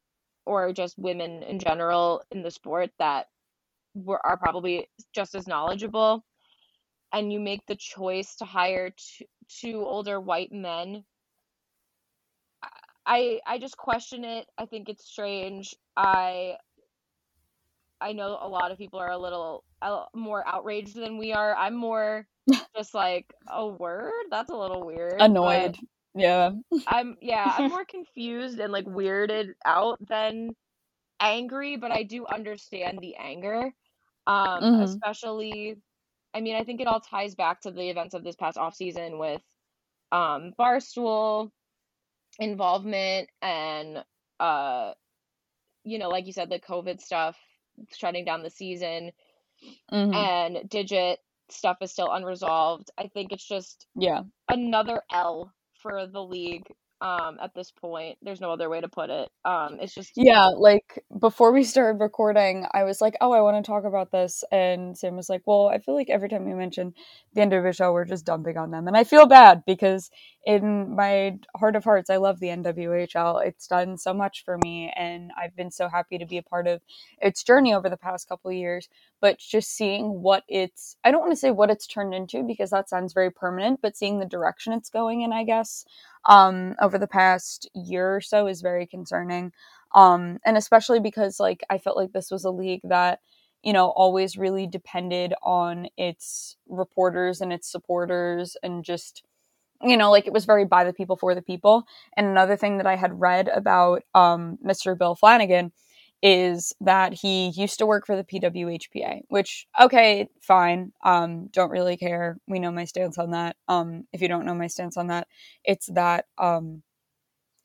or just women in general in the sport that were, are probably just as knowledgeable. And you make the choice to hire two, two older white men. I i just question it. I think it's strange. I i know a lot of people are a little uh, more outraged than we are. I'm more just like a word? That's a little weird annoyed yeah i'm yeah i'm more confused and like weirded out than angry but i do understand the anger um, mm-hmm. especially I mean, I think it all ties back to the events of this past off season with um, Barstool involvement and uh, you know, like you said, the COVID stuff shutting down the season mm-hmm. and Digit stuff is still unresolved. I think it's just yeah another L for the league um at this point. There's no other way to put it. Um it's just yeah like before we started recording i was like oh i want to talk about this and sam was like well i feel like every time we mention the end of a show we're just dumping on them and i feel bad because in my heart of hearts i love the nwhl it's done so much for me and i've been so happy to be a part of its journey over the past couple of years but just seeing what it's i don't want to say what it's turned into because that sounds very permanent but seeing the direction it's going in i guess um, over the past year or so is very concerning. Um, and especially because like I felt like this was a league that you know always really depended on its reporters and its supporters and just you know like it was very by the people for the people and another thing that i had read about um, mr bill flanagan is that he used to work for the PWHPA, which okay, fine. Um, don't really care. We know my stance on that. Um, if you don't know my stance on that, it's that um,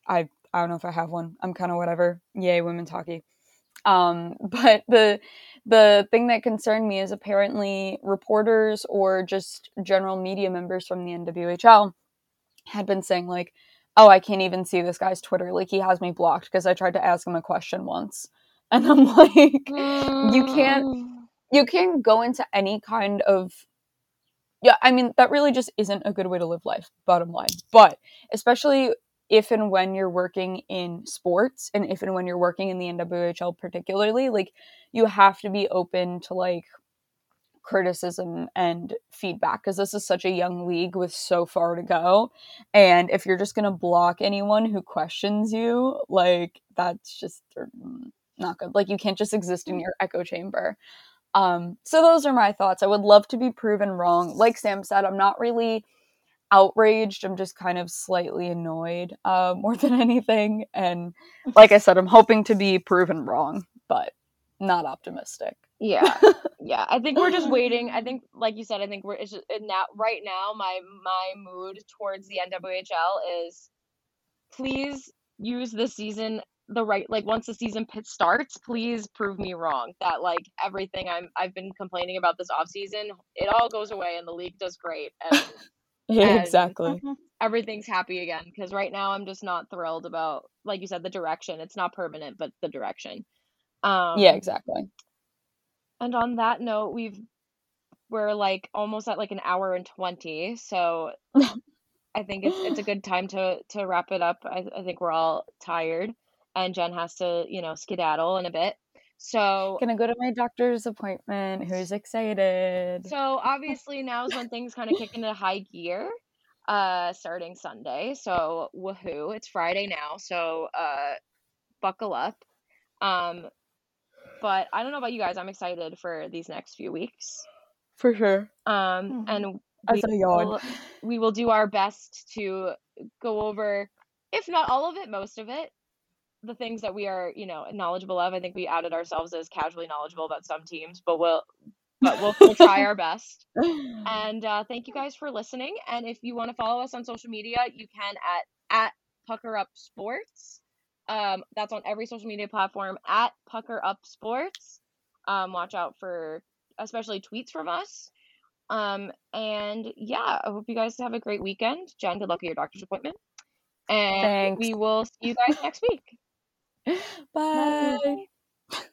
I I don't know if I have one. I'm kind of whatever. Yay, women's hockey. Um, but the the thing that concerned me is apparently reporters or just general media members from the NWHL had been saying like, "Oh, I can't even see this guy's Twitter. Like he has me blocked because I tried to ask him a question once." and i'm like you can't mm. you can't go into any kind of yeah i mean that really just isn't a good way to live life bottom line but especially if and when you're working in sports and if and when you're working in the nwhl particularly like you have to be open to like criticism and feedback because this is such a young league with so far to go and if you're just going to block anyone who questions you like that's just mm, not good. Like you can't just exist in mm. your echo chamber. Um, so those are my thoughts. I would love to be proven wrong. Like Sam said, I'm not really outraged. I'm just kind of slightly annoyed uh, more than anything. And like I said, I'm hoping to be proven wrong, but not optimistic. Yeah, yeah. I think we're just waiting. I think, like you said, I think we're it's just, now right now. My my mood towards the NWHL is please use this season the right like once the season pit starts please prove me wrong that like everything i'm i've been complaining about this off season it all goes away and the league does great and, yeah, and exactly everything's happy again because right now i'm just not thrilled about like you said the direction it's not permanent but the direction um yeah exactly and on that note we've we're like almost at like an hour and 20 so i think it's it's a good time to to wrap it up i, I think we're all tired and Jen has to, you know, skedaddle in a bit. So gonna go to my doctor's appointment. Who's excited? So obviously now is when things kind of kick into high gear. Uh starting Sunday. So woohoo. It's Friday now. So uh buckle up. Um but I don't know about you guys. I'm excited for these next few weeks. For sure. Um mm-hmm. and we will, we will do our best to go over if not all of it, most of it the things that we are, you know, knowledgeable of. I think we outed ourselves as casually knowledgeable about some teams, but we'll but we'll, we'll try our best. And uh, thank you guys for listening. And if you want to follow us on social media, you can at at Pucker Up Sports. Um, that's on every social media platform at Pucker Up Sports. Um, watch out for especially tweets from us. Um, and yeah, I hope you guys have a great weekend. Jen, good luck at your doctor's appointment. And Thanks. we will see you guys next week. Bye. Bye.